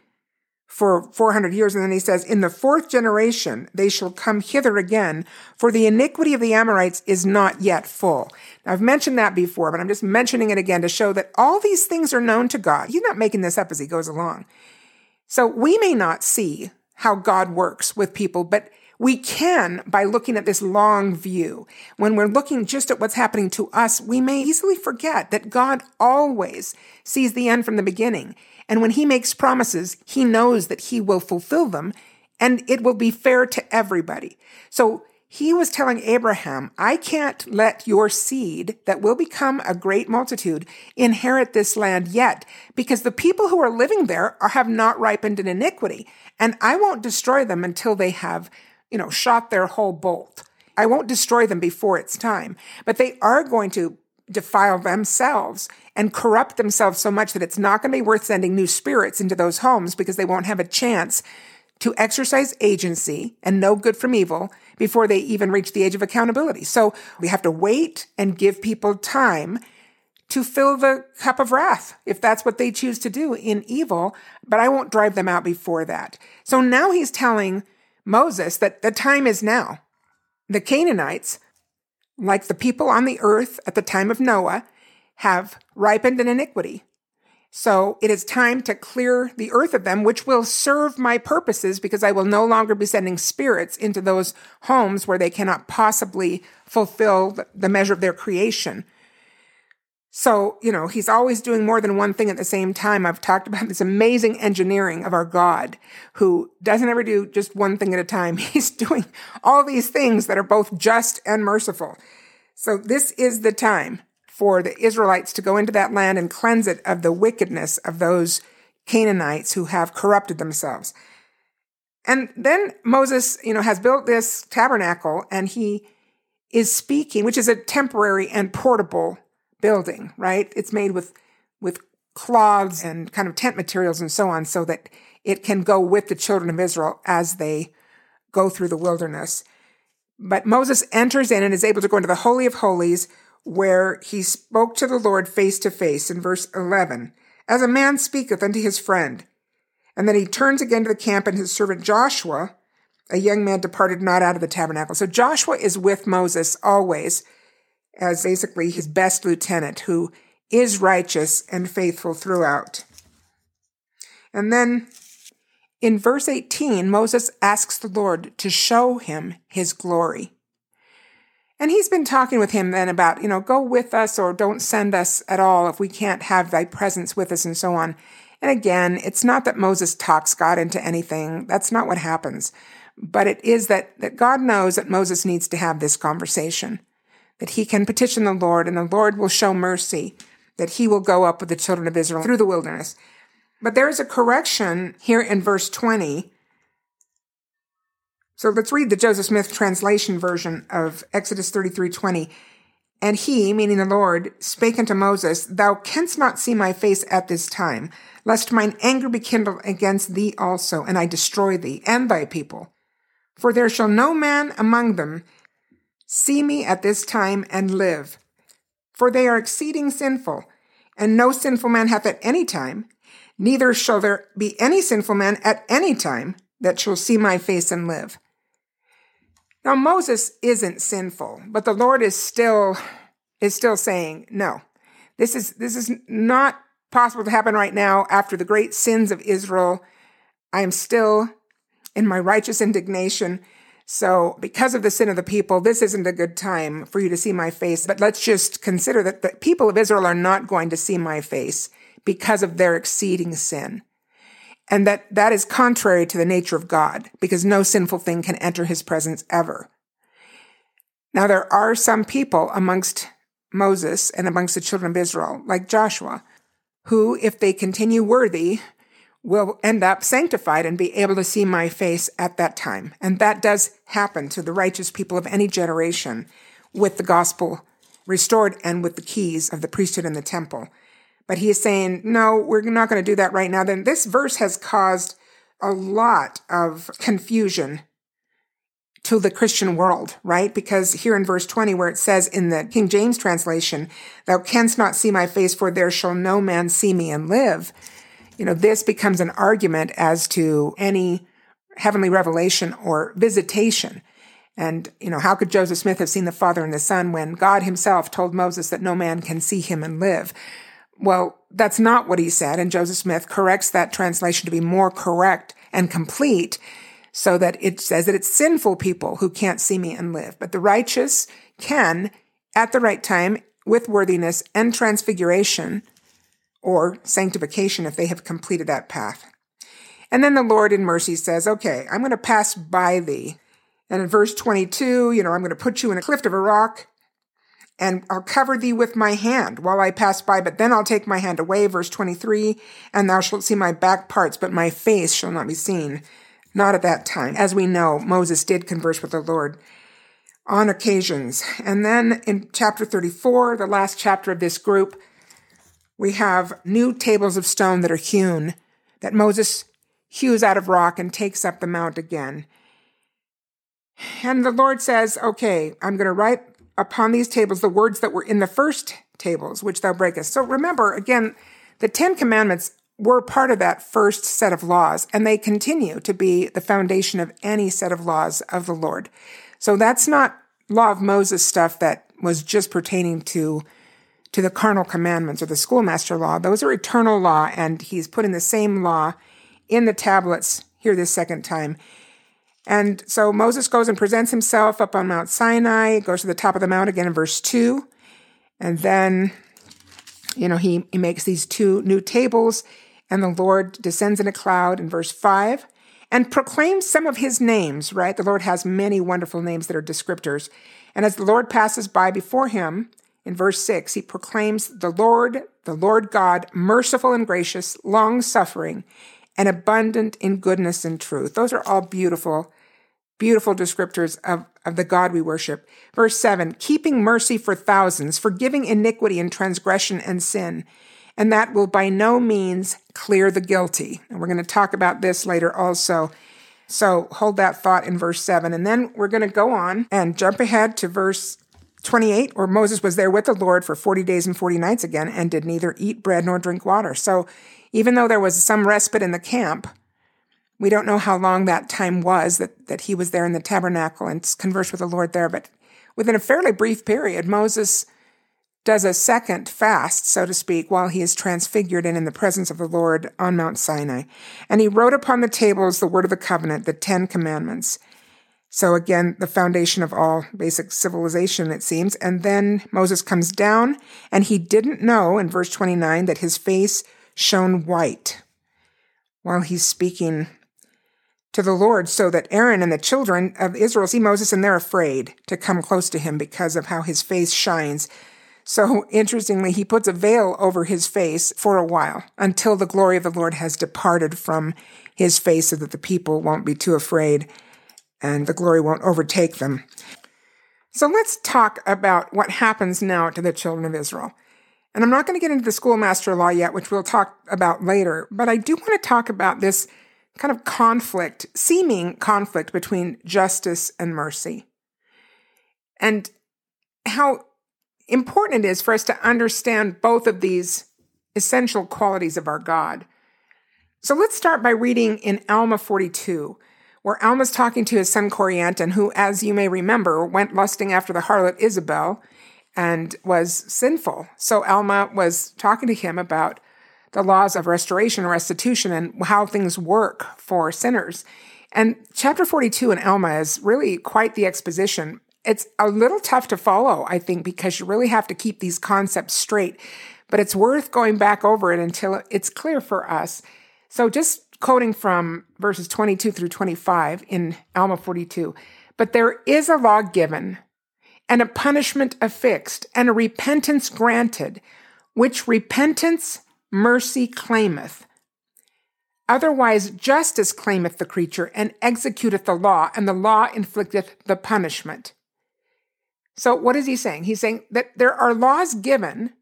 for 400 years. And then he says, In the fourth generation, they shall come hither again, for the iniquity of the Amorites is not yet full. Now, I've mentioned that before, but I'm just mentioning it again to show that all these things are known to God. He's not making this up as he goes along. So we may not see how God works with people, but we can by looking at this long view. When we're looking just at what's happening to us, we may easily forget that God always sees the end from the beginning. And when he makes promises, he knows that he will fulfill them and it will be fair to everybody. So he was telling Abraham, I can't let your seed that will become a great multitude inherit this land yet because the people who are living there are, have not ripened in iniquity and I won't destroy them until they have, you know, shot their whole bolt. I won't destroy them before it's time, but they are going to defile themselves and corrupt themselves so much that it's not going to be worth sending new spirits into those homes because they won't have a chance to exercise agency and know good from evil before they even reach the age of accountability. So we have to wait and give people time to fill the cup of wrath if that's what they choose to do in evil, but I won't drive them out before that. So now he's telling Moses that the time is now. The Canaanites like the people on the earth at the time of Noah, have ripened in iniquity. So it is time to clear the earth of them, which will serve my purposes because I will no longer be sending spirits into those homes where they cannot possibly fulfill the measure of their creation. So, you know, he's always doing more than one thing at the same time. I've talked about this amazing engineering of our God who doesn't ever do just one thing at a time. He's doing all these things that are both just and merciful. So this is the time for the Israelites to go into that land and cleanse it of the wickedness of those Canaanites who have corrupted themselves. And then Moses, you know, has built this tabernacle and he is speaking, which is a temporary and portable building, right? It's made with, with cloths and kind of tent materials and so on so that it can go with the children of Israel as they go through the wilderness. But Moses enters in and is able to go into the Holy of Holies where he spoke to the Lord face to face in verse 11, as a man speaketh unto his friend. And then he turns again to the camp and his servant Joshua, a young man departed not out of the tabernacle. So Joshua is with Moses always as basically his best lieutenant who is righteous and faithful throughout. And then in verse 18, Moses asks the Lord to show him his glory. And he's been talking with him then about, you know, go with us or don't send us at all if we can't have thy presence with us and so on. And again, it's not that Moses talks God into anything. That's not what happens. But it is that, that God knows that Moses needs to have this conversation, that he can petition the Lord and the Lord will show mercy, that he will go up with the children of Israel through the wilderness. But there is a correction here in verse 20. So let's read the Joseph Smith translation version of Exodus 33 20. And he, meaning the Lord, spake unto Moses, Thou canst not see my face at this time, lest mine anger be kindled against thee also, and I destroy thee and thy people. For there shall no man among them see me at this time and live. For they are exceeding sinful, and no sinful man hath at any time, neither shall there be any sinful man at any time that shall see my face and live. Now Moses isn't sinful, but the Lord is still is still saying, no. This is this is not possible to happen right now after the great sins of Israel. I am still in my righteous indignation. So, because of the sin of the people, this isn't a good time for you to see my face. But let's just consider that the people of Israel are not going to see my face because of their exceeding sin. And that that is contrary to the nature of God because no sinful thing can enter his presence ever. Now, there are some people amongst Moses and amongst the children of Israel, like Joshua, who, if they continue worthy, will end up sanctified and be able to see my face at that time. And that does happen to the righteous people of any generation with the gospel restored and with the keys of the priesthood and the temple. But he is saying, no, we're not going to do that right now. Then this verse has caused a lot of confusion to the Christian world, right? Because here in verse 20, where it says in the King James translation, thou canst not see my face, for there shall no man see me and live you know, this becomes an argument as to any heavenly revelation or visitation. And, you know, how could Joseph Smith have seen the Father and the Son when God himself told Moses that no man can see him and live? Well, that's not what he said. And Joseph Smith corrects that translation to be more correct and complete so that it says that it's sinful people who can't see me and live. But the righteous can, at the right time, with worthiness and transfiguration, or sanctification if they have completed that path. And then the Lord in mercy says, okay, I'm going to pass by thee. And in verse 22, you know, I'm going to put you in a cliff of a rock and I'll cover thee with my hand while I pass by, but then I'll take my hand away. Verse 23, and thou shalt see my back parts, but my face shall not be seen. Not at that time. As we know, Moses did converse with the Lord on occasions. And then in chapter 34, the last chapter of this group, we have new tables of stone that are hewn, that Moses hews out of rock and takes up the mount again. And the Lord says, Okay, I'm going to write upon these tables the words that were in the first tables, which thou breakest. So remember, again, the Ten Commandments were part of that first set of laws, and they continue to be the foundation of any set of laws of the Lord. So that's not law of Moses stuff that was just pertaining to to the carnal commandments or the schoolmaster law. Those are eternal law, and he's putting the same law in the tablets here this second time. And so Moses goes and presents himself up on Mount Sinai, goes to the top of the mount again in verse 2. And then, you know, he, he makes these two new tables, and the Lord descends in a cloud in verse 5 and proclaims some of his names, right? The Lord has many wonderful names that are descriptors. And as the Lord passes by before him, in verse 6, he proclaims the Lord, the Lord God, merciful and gracious, long suffering, and abundant in goodness and truth. Those are all beautiful, beautiful descriptors of, of the God we worship. Verse 7 keeping mercy for thousands, forgiving iniquity and transgression and sin. And that will by no means clear the guilty. And we're going to talk about this later also. So hold that thought in verse 7. And then we're going to go on and jump ahead to verse 28, or Moses was there with the Lord for 40 days and 40 nights again and did neither eat bread nor drink water. So even though there was some respite in the camp, we don't know how long that time was that, that he was there in the tabernacle and conversed with the Lord there. But within a fairly brief period, Moses does a second fast, so to speak, while he is transfigured and in the presence of the Lord on Mount Sinai. And he wrote upon the tables the word of the covenant, the Ten Commandments. So again, the foundation of all basic civilization, it seems. And then Moses comes down and he didn't know in verse 29 that his face shone white while he's speaking to the Lord so that Aaron and the children of Israel see Moses and they're afraid to come close to him because of how his face shines. So interestingly, he puts a veil over his face for a while until the glory of the Lord has departed from his face so that the people won't be too afraid and the glory won't overtake them. So let's talk about what happens now to the children of Israel. And I'm not going to get into the schoolmaster law yet, which we'll talk about later, but I do want to talk about this kind of conflict, seeming conflict between justice and mercy. And how important it is for us to understand both of these essential qualities of our God. So let's start by reading in Alma 42, where Alma's talking to his son Corianton, who, as you may remember, went lusting after the harlot Isabel and was sinful. So Alma was talking to him about the laws of restoration and restitution and how things work for sinners. And chapter 42 in Alma is really quite the exposition. It's a little tough to follow, I think, because you really have to keep these concepts straight, but it's worth going back over it until it's clear for us. So just quoting from verses 22 through 25 in Alma 42, but there is a law given and a punishment affixed and a repentance granted, which repentance mercy claimeth. Otherwise, justice claimeth the creature and executeth the law, and the law inflicteth the punishment. So, what is he saying? He's saying that there are laws given,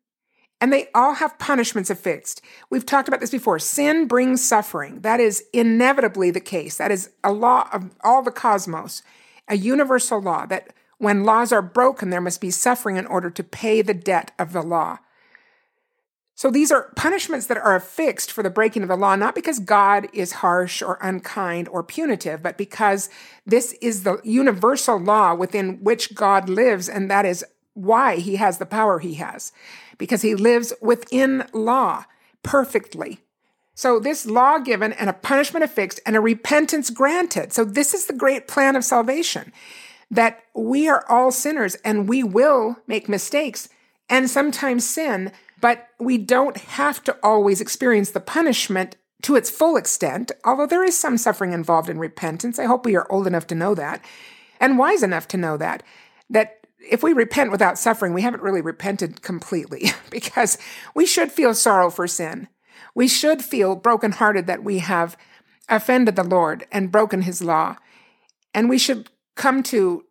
and they all have punishments affixed. We've talked about this before. Sin brings suffering. That is inevitably the case. That is a law of all the cosmos, a universal law that when laws are broken, there must be suffering in order to pay the debt of the law. So these are punishments that are affixed for the breaking of the law, not because God is harsh or unkind or punitive, but because this is the universal law within which God lives, and that is why he has the power he has, because he lives within law perfectly. So this law given and a punishment affixed and a repentance granted. So this is the great plan of salvation that we are all sinners and we will make mistakes and sometimes sin but we don't have to always experience the punishment to its full extent, although there is some suffering involved in repentance. I hope we are old enough to know that and wise enough to know that. That if we repent without suffering, we haven't really repented completely because we should feel sorrow for sin. We should feel brokenhearted that we have offended the Lord and broken his law. And we should come to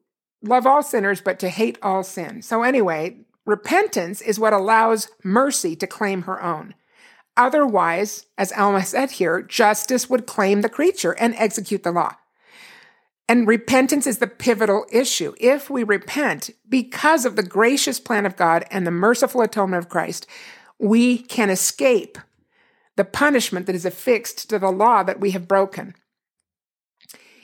love all sinners, but to hate all sin. So, anyway, Repentance is what allows mercy to claim her own. Otherwise, as Alma said here, justice would claim the creature and execute the law. And repentance is the pivotal issue. If we repent because of the gracious plan of God and the merciful atonement of Christ, we can escape the punishment that is affixed to the law that we have broken.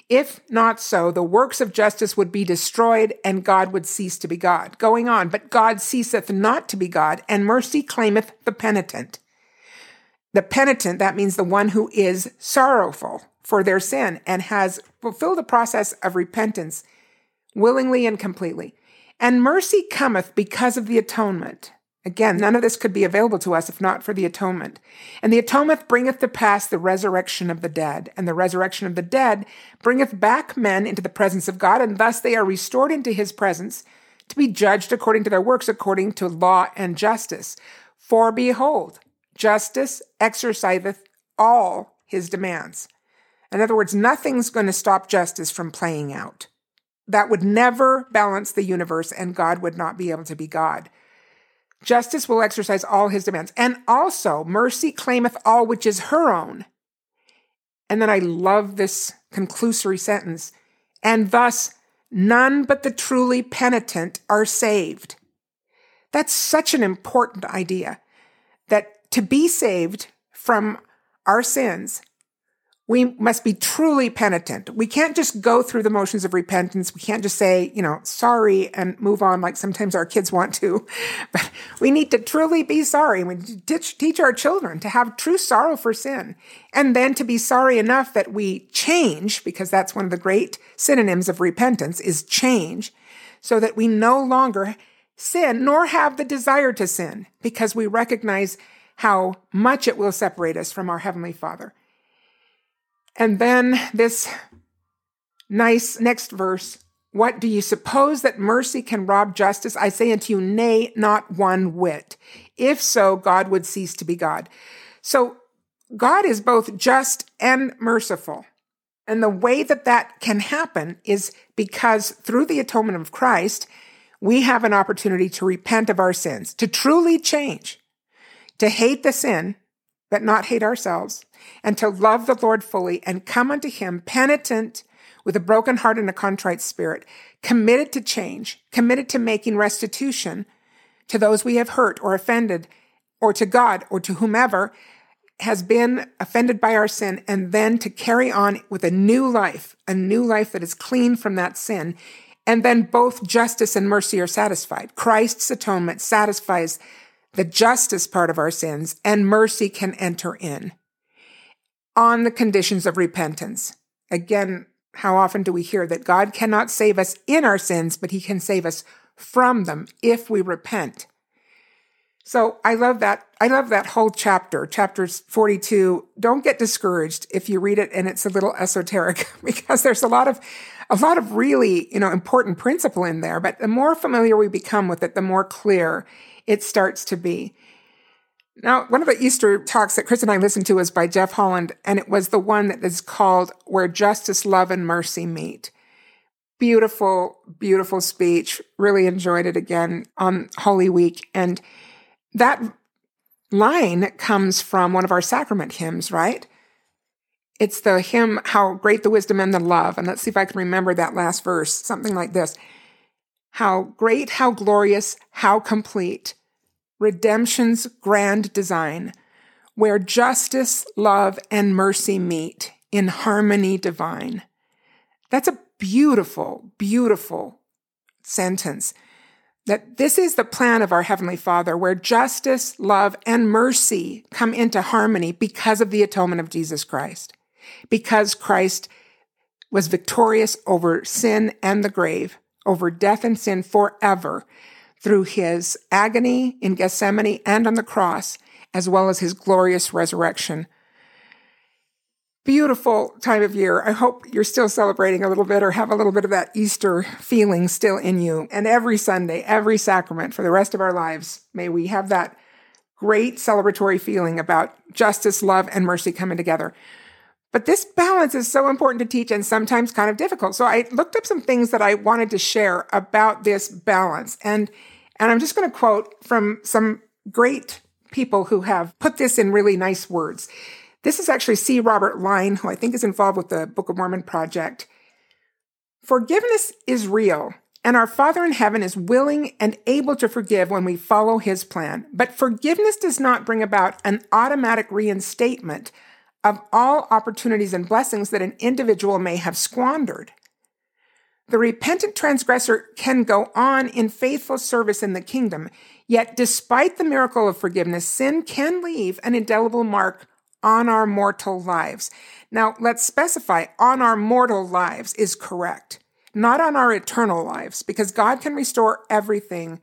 If not so, the works of justice would be destroyed and God would cease to be God. Going on, but God ceaseth not to be God, and mercy claimeth the penitent. The penitent, that means the one who is sorrowful for their sin and has fulfilled the process of repentance willingly and completely. And mercy cometh because of the atonement. Again, none of this could be available to us if not for the atonement. And the atonement bringeth to pass the resurrection of the dead. And the resurrection of the dead bringeth back men into the presence of God, and thus they are restored into his presence to be judged according to their works, according to law and justice. For behold, justice exerciseth all his demands. In other words, nothing's going to stop justice from playing out. That would never balance the universe, and God would not be able to be God. Justice will exercise all his demands. And also, mercy claimeth all which is her own. And then I love this conclusory sentence. And thus, none but the truly penitent are saved. That's such an important idea that to be saved from our sins, we must be truly penitent. We can't just go through the motions of repentance. We can't just say, you know, sorry and move on like sometimes our kids want to. But we need to truly be sorry. We teach, teach our children to have true sorrow for sin and then to be sorry enough that we change because that's one of the great synonyms of repentance is change so that we no longer sin nor have the desire to sin because we recognize how much it will separate us from our Heavenly Father. And then this nice next verse. What do you suppose that mercy can rob justice? I say unto you, nay, not one whit. If so, God would cease to be God. So God is both just and merciful. And the way that that can happen is because through the atonement of Christ, we have an opportunity to repent of our sins, to truly change, to hate the sin, but not hate ourselves, and to love the Lord fully and come unto him penitent with a broken heart and a contrite spirit, committed to change, committed to making restitution to those we have hurt or offended, or to God or to whomever has been offended by our sin, and then to carry on with a new life, a new life that is clean from that sin. And then both justice and mercy are satisfied. Christ's atonement satisfies the justice part of our sins, and mercy can enter in on the conditions of repentance. Again, how often do we hear that God cannot save us in our sins, but he can save us from them if we repent? So I love that. I love that whole chapter, chapters 42. Don't get discouraged if you read it and it's a little esoteric because there's a lot of, a lot of really, you know, important principle in there. But the more familiar we become with it, the more clear it starts to be. Now, one of the Easter talks that Chris and I listened to was by Jeff Holland, and it was the one that is called Where Justice, Love, and Mercy Meet. Beautiful, beautiful speech. Really enjoyed it again on Holy Week. And that line comes from one of our sacrament hymns, right? It's the hymn, How Great the Wisdom and the Love. And let's see if I can remember that last verse, something like this. How great, how glorious, how complete redemption's grand design, where justice, love, and mercy meet in harmony divine. That's a beautiful, beautiful sentence. That this is the plan of our Heavenly Father, where justice, love, and mercy come into harmony because of the atonement of Jesus Christ. Because Christ was victorious over sin and the grave, over death and sin forever, through his agony in Gethsemane and on the cross, as well as his glorious resurrection. Beautiful time of year. I hope you're still celebrating a little bit or have a little bit of that Easter feeling still in you. And every Sunday, every sacrament for the rest of our lives, may we have that great celebratory feeling about justice, love, and mercy coming together. But this balance is so important to teach and sometimes kind of difficult. So I looked up some things that I wanted to share about this balance. And and I'm just going to quote from some great people who have put this in really nice words. This is actually C. Robert Line, who I think is involved with the Book of Mormon project. Forgiveness is real, and our Father in heaven is willing and able to forgive when we follow his plan. But forgiveness does not bring about an automatic reinstatement of all opportunities and blessings that an individual may have squandered. The repentant transgressor can go on in faithful service in the kingdom, yet despite the miracle of forgiveness, sin can leave an indelible mark on our mortal lives. Now, let's specify on our mortal lives is correct, not on our eternal lives, because God can restore everything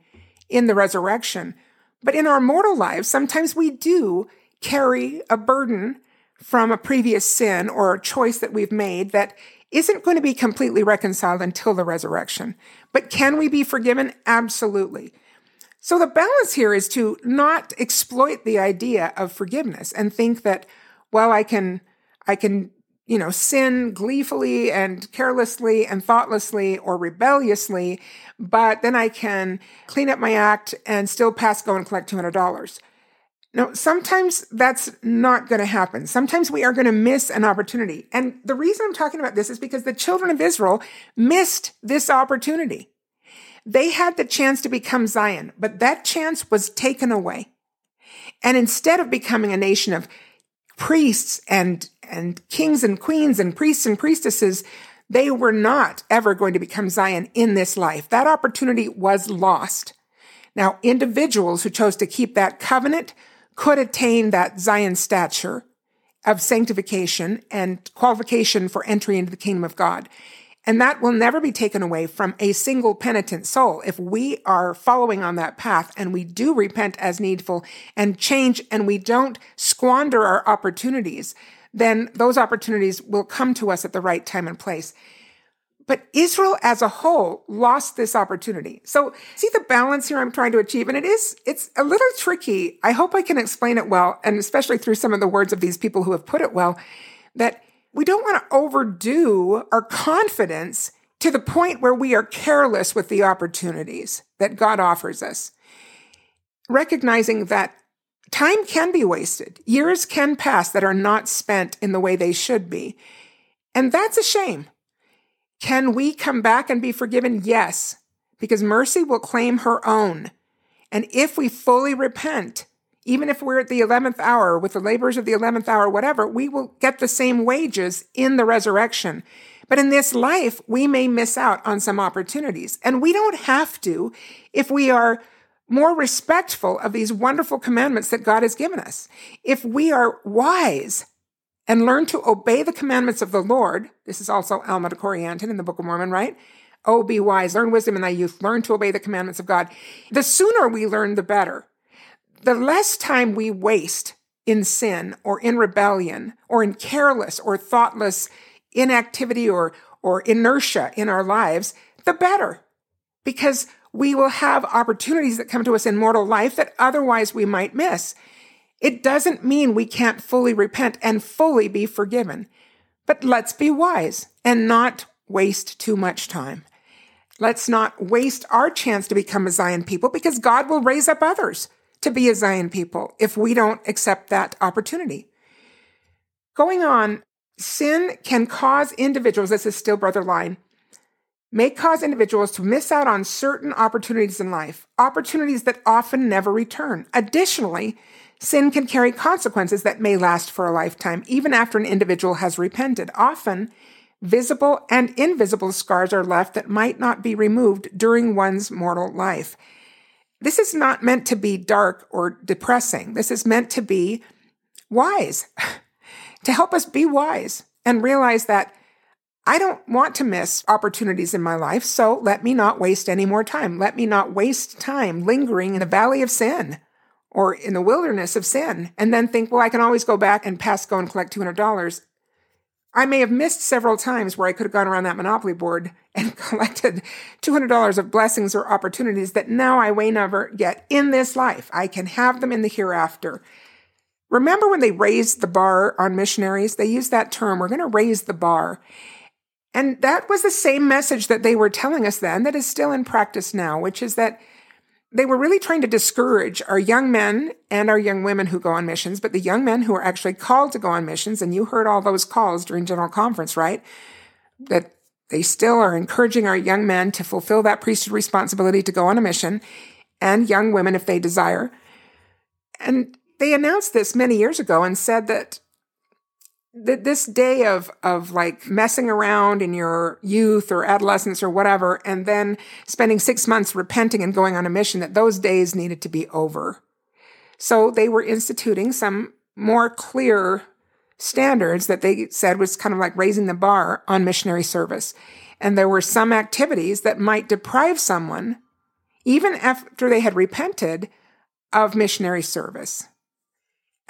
in the resurrection. But in our mortal lives, sometimes we do carry a burden from a previous sin or a choice that we've made that isn't going to be completely reconciled until the resurrection. But can we be forgiven? Absolutely. So the balance here is to not exploit the idea of forgiveness and think that, well, I can, I can, you know, sin gleefully and carelessly and thoughtlessly or rebelliously, but then I can clean up my act and still pass go and collect $200. Now, sometimes that's not going to happen. Sometimes we are going to miss an opportunity. And the reason I'm talking about this is because the children of Israel missed this opportunity. They had the chance to become Zion, but that chance was taken away. And instead of becoming a nation of priests and, and kings and queens and priests and priestesses, they were not ever going to become Zion in this life. That opportunity was lost. Now, individuals who chose to keep that covenant could attain that Zion stature of sanctification and qualification for entry into the kingdom of God. And that will never be taken away from a single penitent soul. If we are following on that path and we do repent as needful and change and we don't squander our opportunities, then those opportunities will come to us at the right time and place. But Israel as a whole lost this opportunity. So see the balance here I'm trying to achieve. And it is, it's a little tricky. I hope I can explain it well. And especially through some of the words of these people who have put it well, that we don't want to overdo our confidence to the point where we are careless with the opportunities that God offers us. Recognizing that time can be wasted, years can pass that are not spent in the way they should be. And that's a shame. Can we come back and be forgiven? Yes, because mercy will claim her own. And if we fully repent, even if we're at the 11th hour with the labors of the 11th hour, whatever, we will get the same wages in the resurrection. But in this life, we may miss out on some opportunities. And we don't have to if we are more respectful of these wonderful commandments that God has given us. If we are wise and learn to obey the commandments of the Lord, this is also Alma de Corianton in the Book of Mormon, right? Oh, be wise, learn wisdom in thy youth, learn to obey the commandments of God. The sooner we learn, the better the less time we waste in sin or in rebellion or in careless or thoughtless inactivity or, or inertia in our lives, the better. Because we will have opportunities that come to us in mortal life that otherwise we might miss. It doesn't mean we can't fully repent and fully be forgiven. But let's be wise and not waste too much time. Let's not waste our chance to become a Zion people because God will raise up others to be a Zion people if we don't accept that opportunity. Going on, sin can cause individuals, this is still brother line, may cause individuals to miss out on certain opportunities in life, opportunities that often never return. Additionally, sin can carry consequences that may last for a lifetime, even after an individual has repented. Often, visible and invisible scars are left that might not be removed during one's mortal life. This is not meant to be dark or depressing. This is meant to be wise, to help us be wise and realize that I don't want to miss opportunities in my life, so let me not waste any more time. Let me not waste time lingering in the valley of sin or in the wilderness of sin and then think, well, I can always go back and pass go and collect $200 I may have missed several times where I could have gone around that Monopoly board and collected $200 of blessings or opportunities that now I may never get in this life. I can have them in the hereafter. Remember when they raised the bar on missionaries? They used that term, we're going to raise the bar. And that was the same message that they were telling us then that is still in practice now, which is that they were really trying to discourage our young men and our young women who go on missions, but the young men who are actually called to go on missions, and you heard all those calls during General Conference, right? That they still are encouraging our young men to fulfill that priesthood responsibility to go on a mission, and young women if they desire. And they announced this many years ago and said that that this day of of like messing around in your youth or adolescence or whatever and then spending 6 months repenting and going on a mission that those days needed to be over. So they were instituting some more clear standards that they said was kind of like raising the bar on missionary service. And there were some activities that might deprive someone even after they had repented of missionary service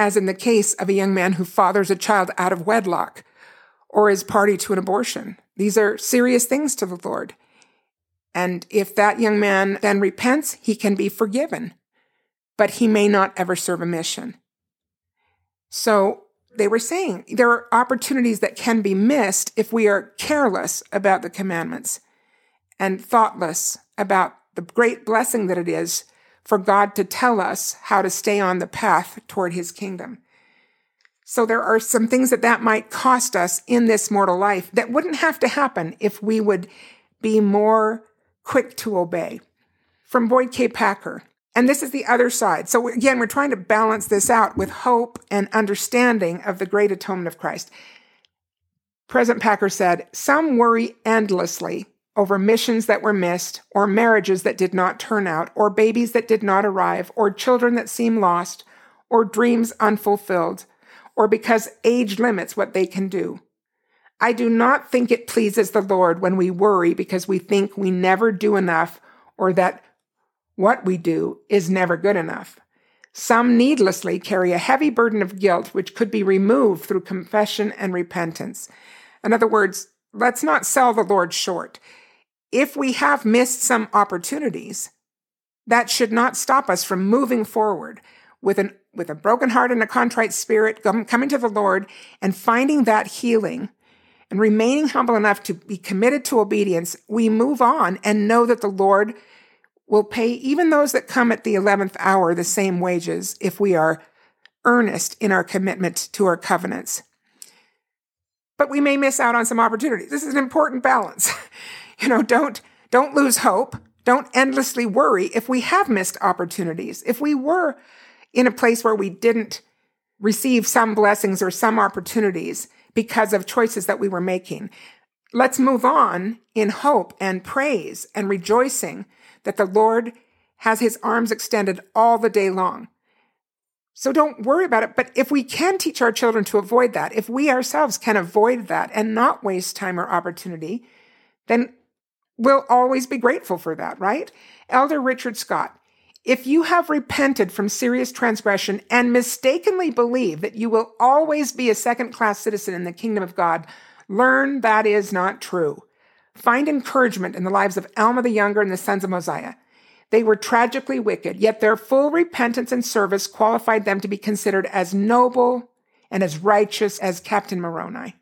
as in the case of a young man who fathers a child out of wedlock or is party to an abortion. These are serious things to the Lord. And if that young man then repents, he can be forgiven, but he may not ever serve a mission. So they were saying there are opportunities that can be missed if we are careless about the commandments and thoughtless about the great blessing that it is for God to tell us how to stay on the path toward his kingdom. So there are some things that that might cost us in this mortal life that wouldn't have to happen if we would be more quick to obey. From Boyd K. Packer. And this is the other side. So again, we're trying to balance this out with hope and understanding of the great atonement of Christ. President Packer said, Some worry endlessly over missions that were missed, or marriages that did not turn out, or babies that did not arrive, or children that seem lost, or dreams unfulfilled, or because age limits what they can do. I do not think it pleases the Lord when we worry because we think we never do enough or that what we do is never good enough. Some needlessly carry a heavy burden of guilt which could be removed through confession and repentance. In other words, let's not sell the Lord short. If we have missed some opportunities, that should not stop us from moving forward with an with a broken heart and a contrite spirit, coming to the Lord and finding that healing and remaining humble enough to be committed to obedience, we move on and know that the Lord will pay even those that come at the 11th hour the same wages if we are earnest in our commitment to our covenants. But we may miss out on some opportunities. This is an important balance. you know, don't don't lose hope. Don't endlessly worry if we have missed opportunities. If we were in a place where we didn't receive some blessings or some opportunities because of choices that we were making. Let's move on in hope and praise and rejoicing that the Lord has his arms extended all the day long. So don't worry about it. But if we can teach our children to avoid that, if we ourselves can avoid that and not waste time or opportunity, then we'll always be grateful for that, right? Elder Richard Scott, if you have repented from serious transgression and mistakenly believe that you will always be a second class citizen in the kingdom of God, learn that is not true. Find encouragement in the lives of Alma the Younger and the sons of Mosiah. They were tragically wicked, yet their full repentance and service qualified them to be considered as noble and as righteous as Captain Moroni.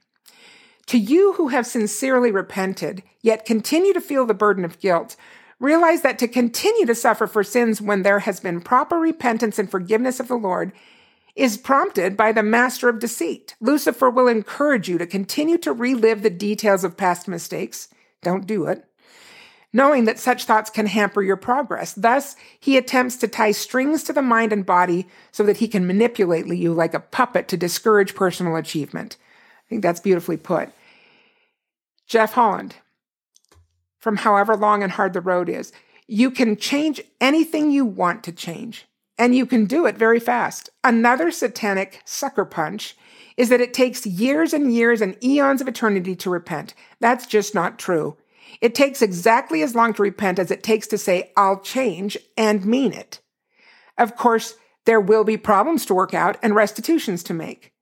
To you who have sincerely repented, yet continue to feel the burden of guilt, realize that to continue to suffer for sins when there has been proper repentance and forgiveness of the Lord is prompted by the master of deceit. Lucifer will encourage you to continue to relive the details of past mistakes don't do it. Knowing that such thoughts can hamper your progress. Thus, he attempts to tie strings to the mind and body so that he can manipulate you like a puppet to discourage personal achievement. I think that's beautifully put. Jeff Holland, from however long and hard the road is, you can change anything you want to change, and you can do it very fast. Another satanic sucker punch is that it takes years and years and eons of eternity to repent. That's just not true. It takes exactly as long to repent as it takes to say, I'll change and mean it. Of course, there will be problems to work out and restitutions to make.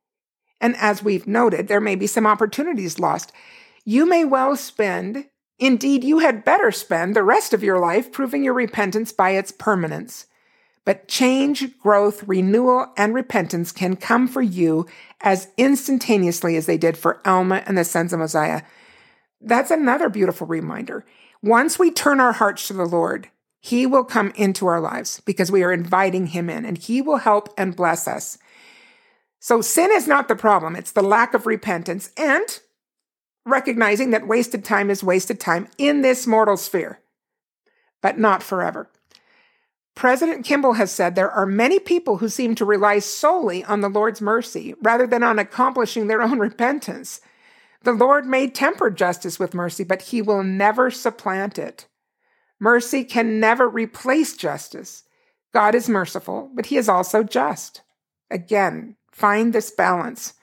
And as we've noted, there may be some opportunities lost. You may well spend, indeed, you had better spend the rest of your life proving your repentance by its permanence. But change, growth, renewal, and repentance can come for you as instantaneously as they did for Alma and the sons of Mosiah. That's another beautiful reminder. Once we turn our hearts to the Lord, He will come into our lives because we are inviting Him in and He will help and bless us. So sin is not the problem. It's the lack of repentance and recognizing that wasted time is wasted time in this mortal sphere, but not forever. President Kimball has said there are many people who seem to rely solely on the Lord's mercy rather than on accomplishing their own repentance. The Lord may temper justice with mercy, but he will never supplant it. Mercy can never replace justice. God is merciful, but he is also just. Again, find this balance.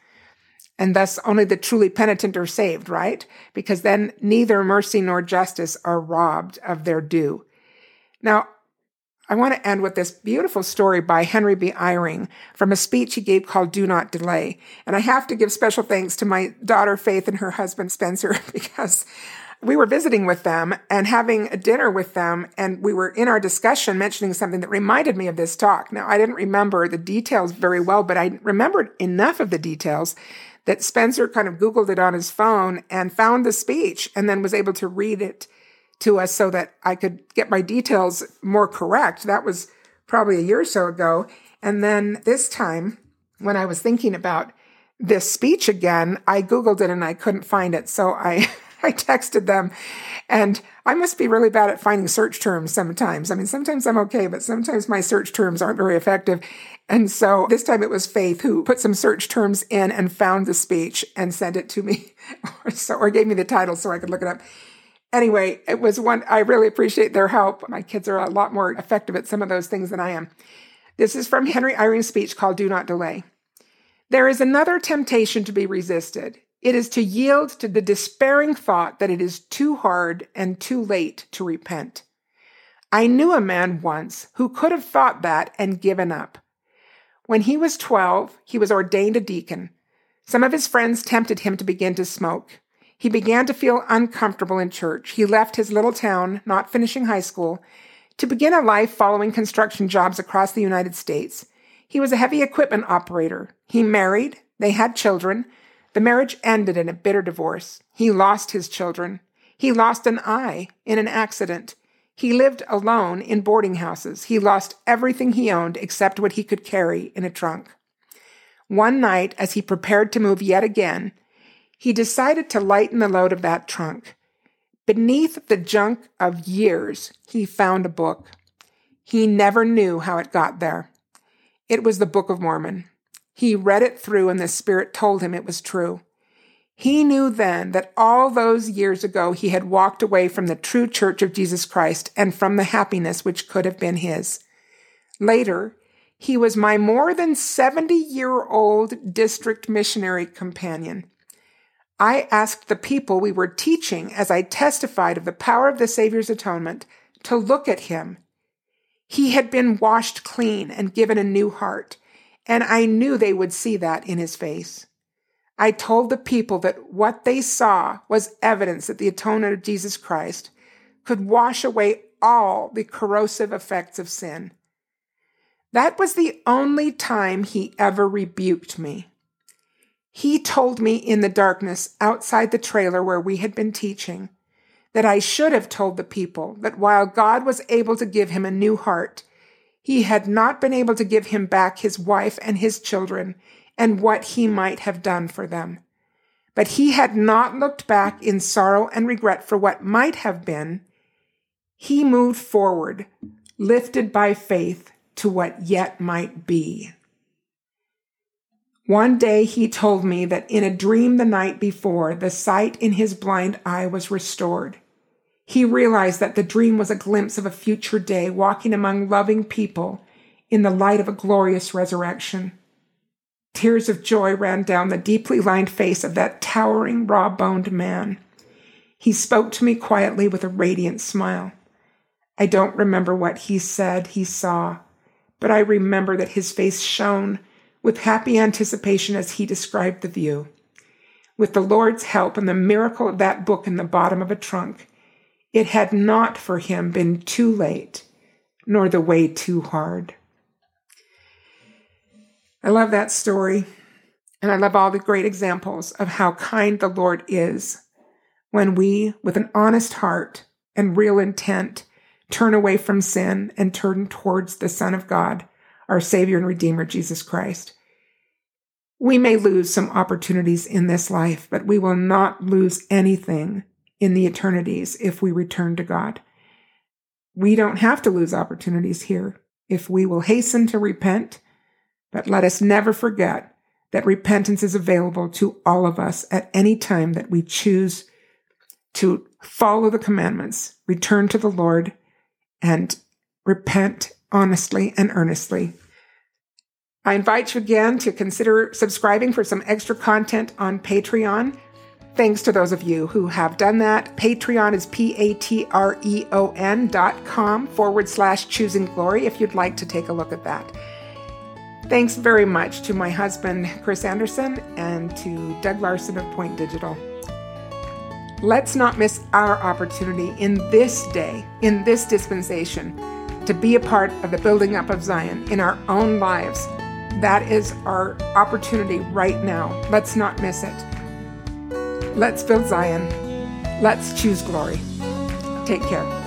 And thus only the truly penitent are saved, right? Because then neither mercy nor justice are robbed of their due. Now, I want to end with this beautiful story by Henry B. Eyring from a speech he gave called Do Not Delay. And I have to give special thanks to my daughter Faith and her husband Spencer because we were visiting with them and having a dinner with them. And we were in our discussion mentioning something that reminded me of this talk. Now, I didn't remember the details very well, but I remembered enough of the details that Spencer kind of Googled it on his phone and found the speech and then was able to read it to us so that I could get my details more correct. That was probably a year or so ago. And then this time, when I was thinking about this speech again, I Googled it and I couldn't find it. So I I texted them and I must be really bad at finding search terms sometimes. I mean, sometimes I'm okay, but sometimes my search terms aren't very effective. And so this time it was Faith who put some search terms in and found the speech and sent it to me, or, so, or gave me the title so I could look it up. Anyway, it was one, I really appreciate their help. My kids are a lot more effective at some of those things than I am. This is from Henry Eyring's speech called Do Not Delay. There is another temptation to be resisted. It is to yield to the despairing thought that it is too hard and too late to repent. I knew a man once who could have thought that and given up. When he was 12, he was ordained a deacon. Some of his friends tempted him to begin to smoke. He began to feel uncomfortable in church. He left his little town, not finishing high school, to begin a life following construction jobs across the United States. He was a heavy equipment operator. He married, they had children, the marriage ended in a bitter divorce. He lost his children. He lost an eye in an accident. He lived alone in boarding houses. He lost everything he owned except what he could carry in a trunk. One night, as he prepared to move yet again, he decided to lighten the load of that trunk. Beneath the junk of years, he found a book. He never knew how it got there. It was the Book of Mormon. He read it through and the Spirit told him it was true. He knew then that all those years ago he had walked away from the true church of Jesus Christ and from the happiness which could have been his. Later, he was my more than 70 year old district missionary companion. I asked the people we were teaching as I testified of the power of the Savior's atonement to look at him. He had been washed clean and given a new heart and I knew they would see that in his face. I told the people that what they saw was evidence that the atonement of Jesus Christ could wash away all the corrosive effects of sin. That was the only time he ever rebuked me. He told me in the darkness outside the trailer where we had been teaching that I should have told the people that while God was able to give him a new heart, he had not been able to give him back his wife and his children and what he might have done for them. But he had not looked back in sorrow and regret for what might have been. He moved forward, lifted by faith to what yet might be. One day he told me that in a dream the night before, the sight in his blind eye was restored. He realized that the dream was a glimpse of a future day walking among loving people in the light of a glorious resurrection. Tears of joy ran down the deeply lined face of that towering, raw boned man. He spoke to me quietly with a radiant smile. I don't remember what he said he saw, but I remember that his face shone with happy anticipation as he described the view. With the Lord's help and the miracle of that book in the bottom of a trunk, it had not for him been too late, nor the way too hard. I love that story, and I love all the great examples of how kind the Lord is when we, with an honest heart and real intent, turn away from sin and turn towards the Son of God, our Savior and Redeemer, Jesus Christ. We may lose some opportunities in this life, but we will not lose anything in the eternities if we return to God. We don't have to lose opportunities here if we will hasten to repent, but let us never forget that repentance is available to all of us at any time that we choose to follow the commandments, return to the Lord, and repent honestly and earnestly. I invite you again to consider subscribing for some extra content on Patreon. Thanks to those of you who have done that. Patreon is P A T R E O N dot com forward slash choosing glory if you'd like to take a look at that. Thanks very much to my husband, Chris Anderson, and to Doug Larson of Point Digital. Let's not miss our opportunity in this day, in this dispensation, to be a part of the building up of Zion in our own lives. That is our opportunity right now. Let's not miss it. Let's build Zion. Let's choose glory. Take care.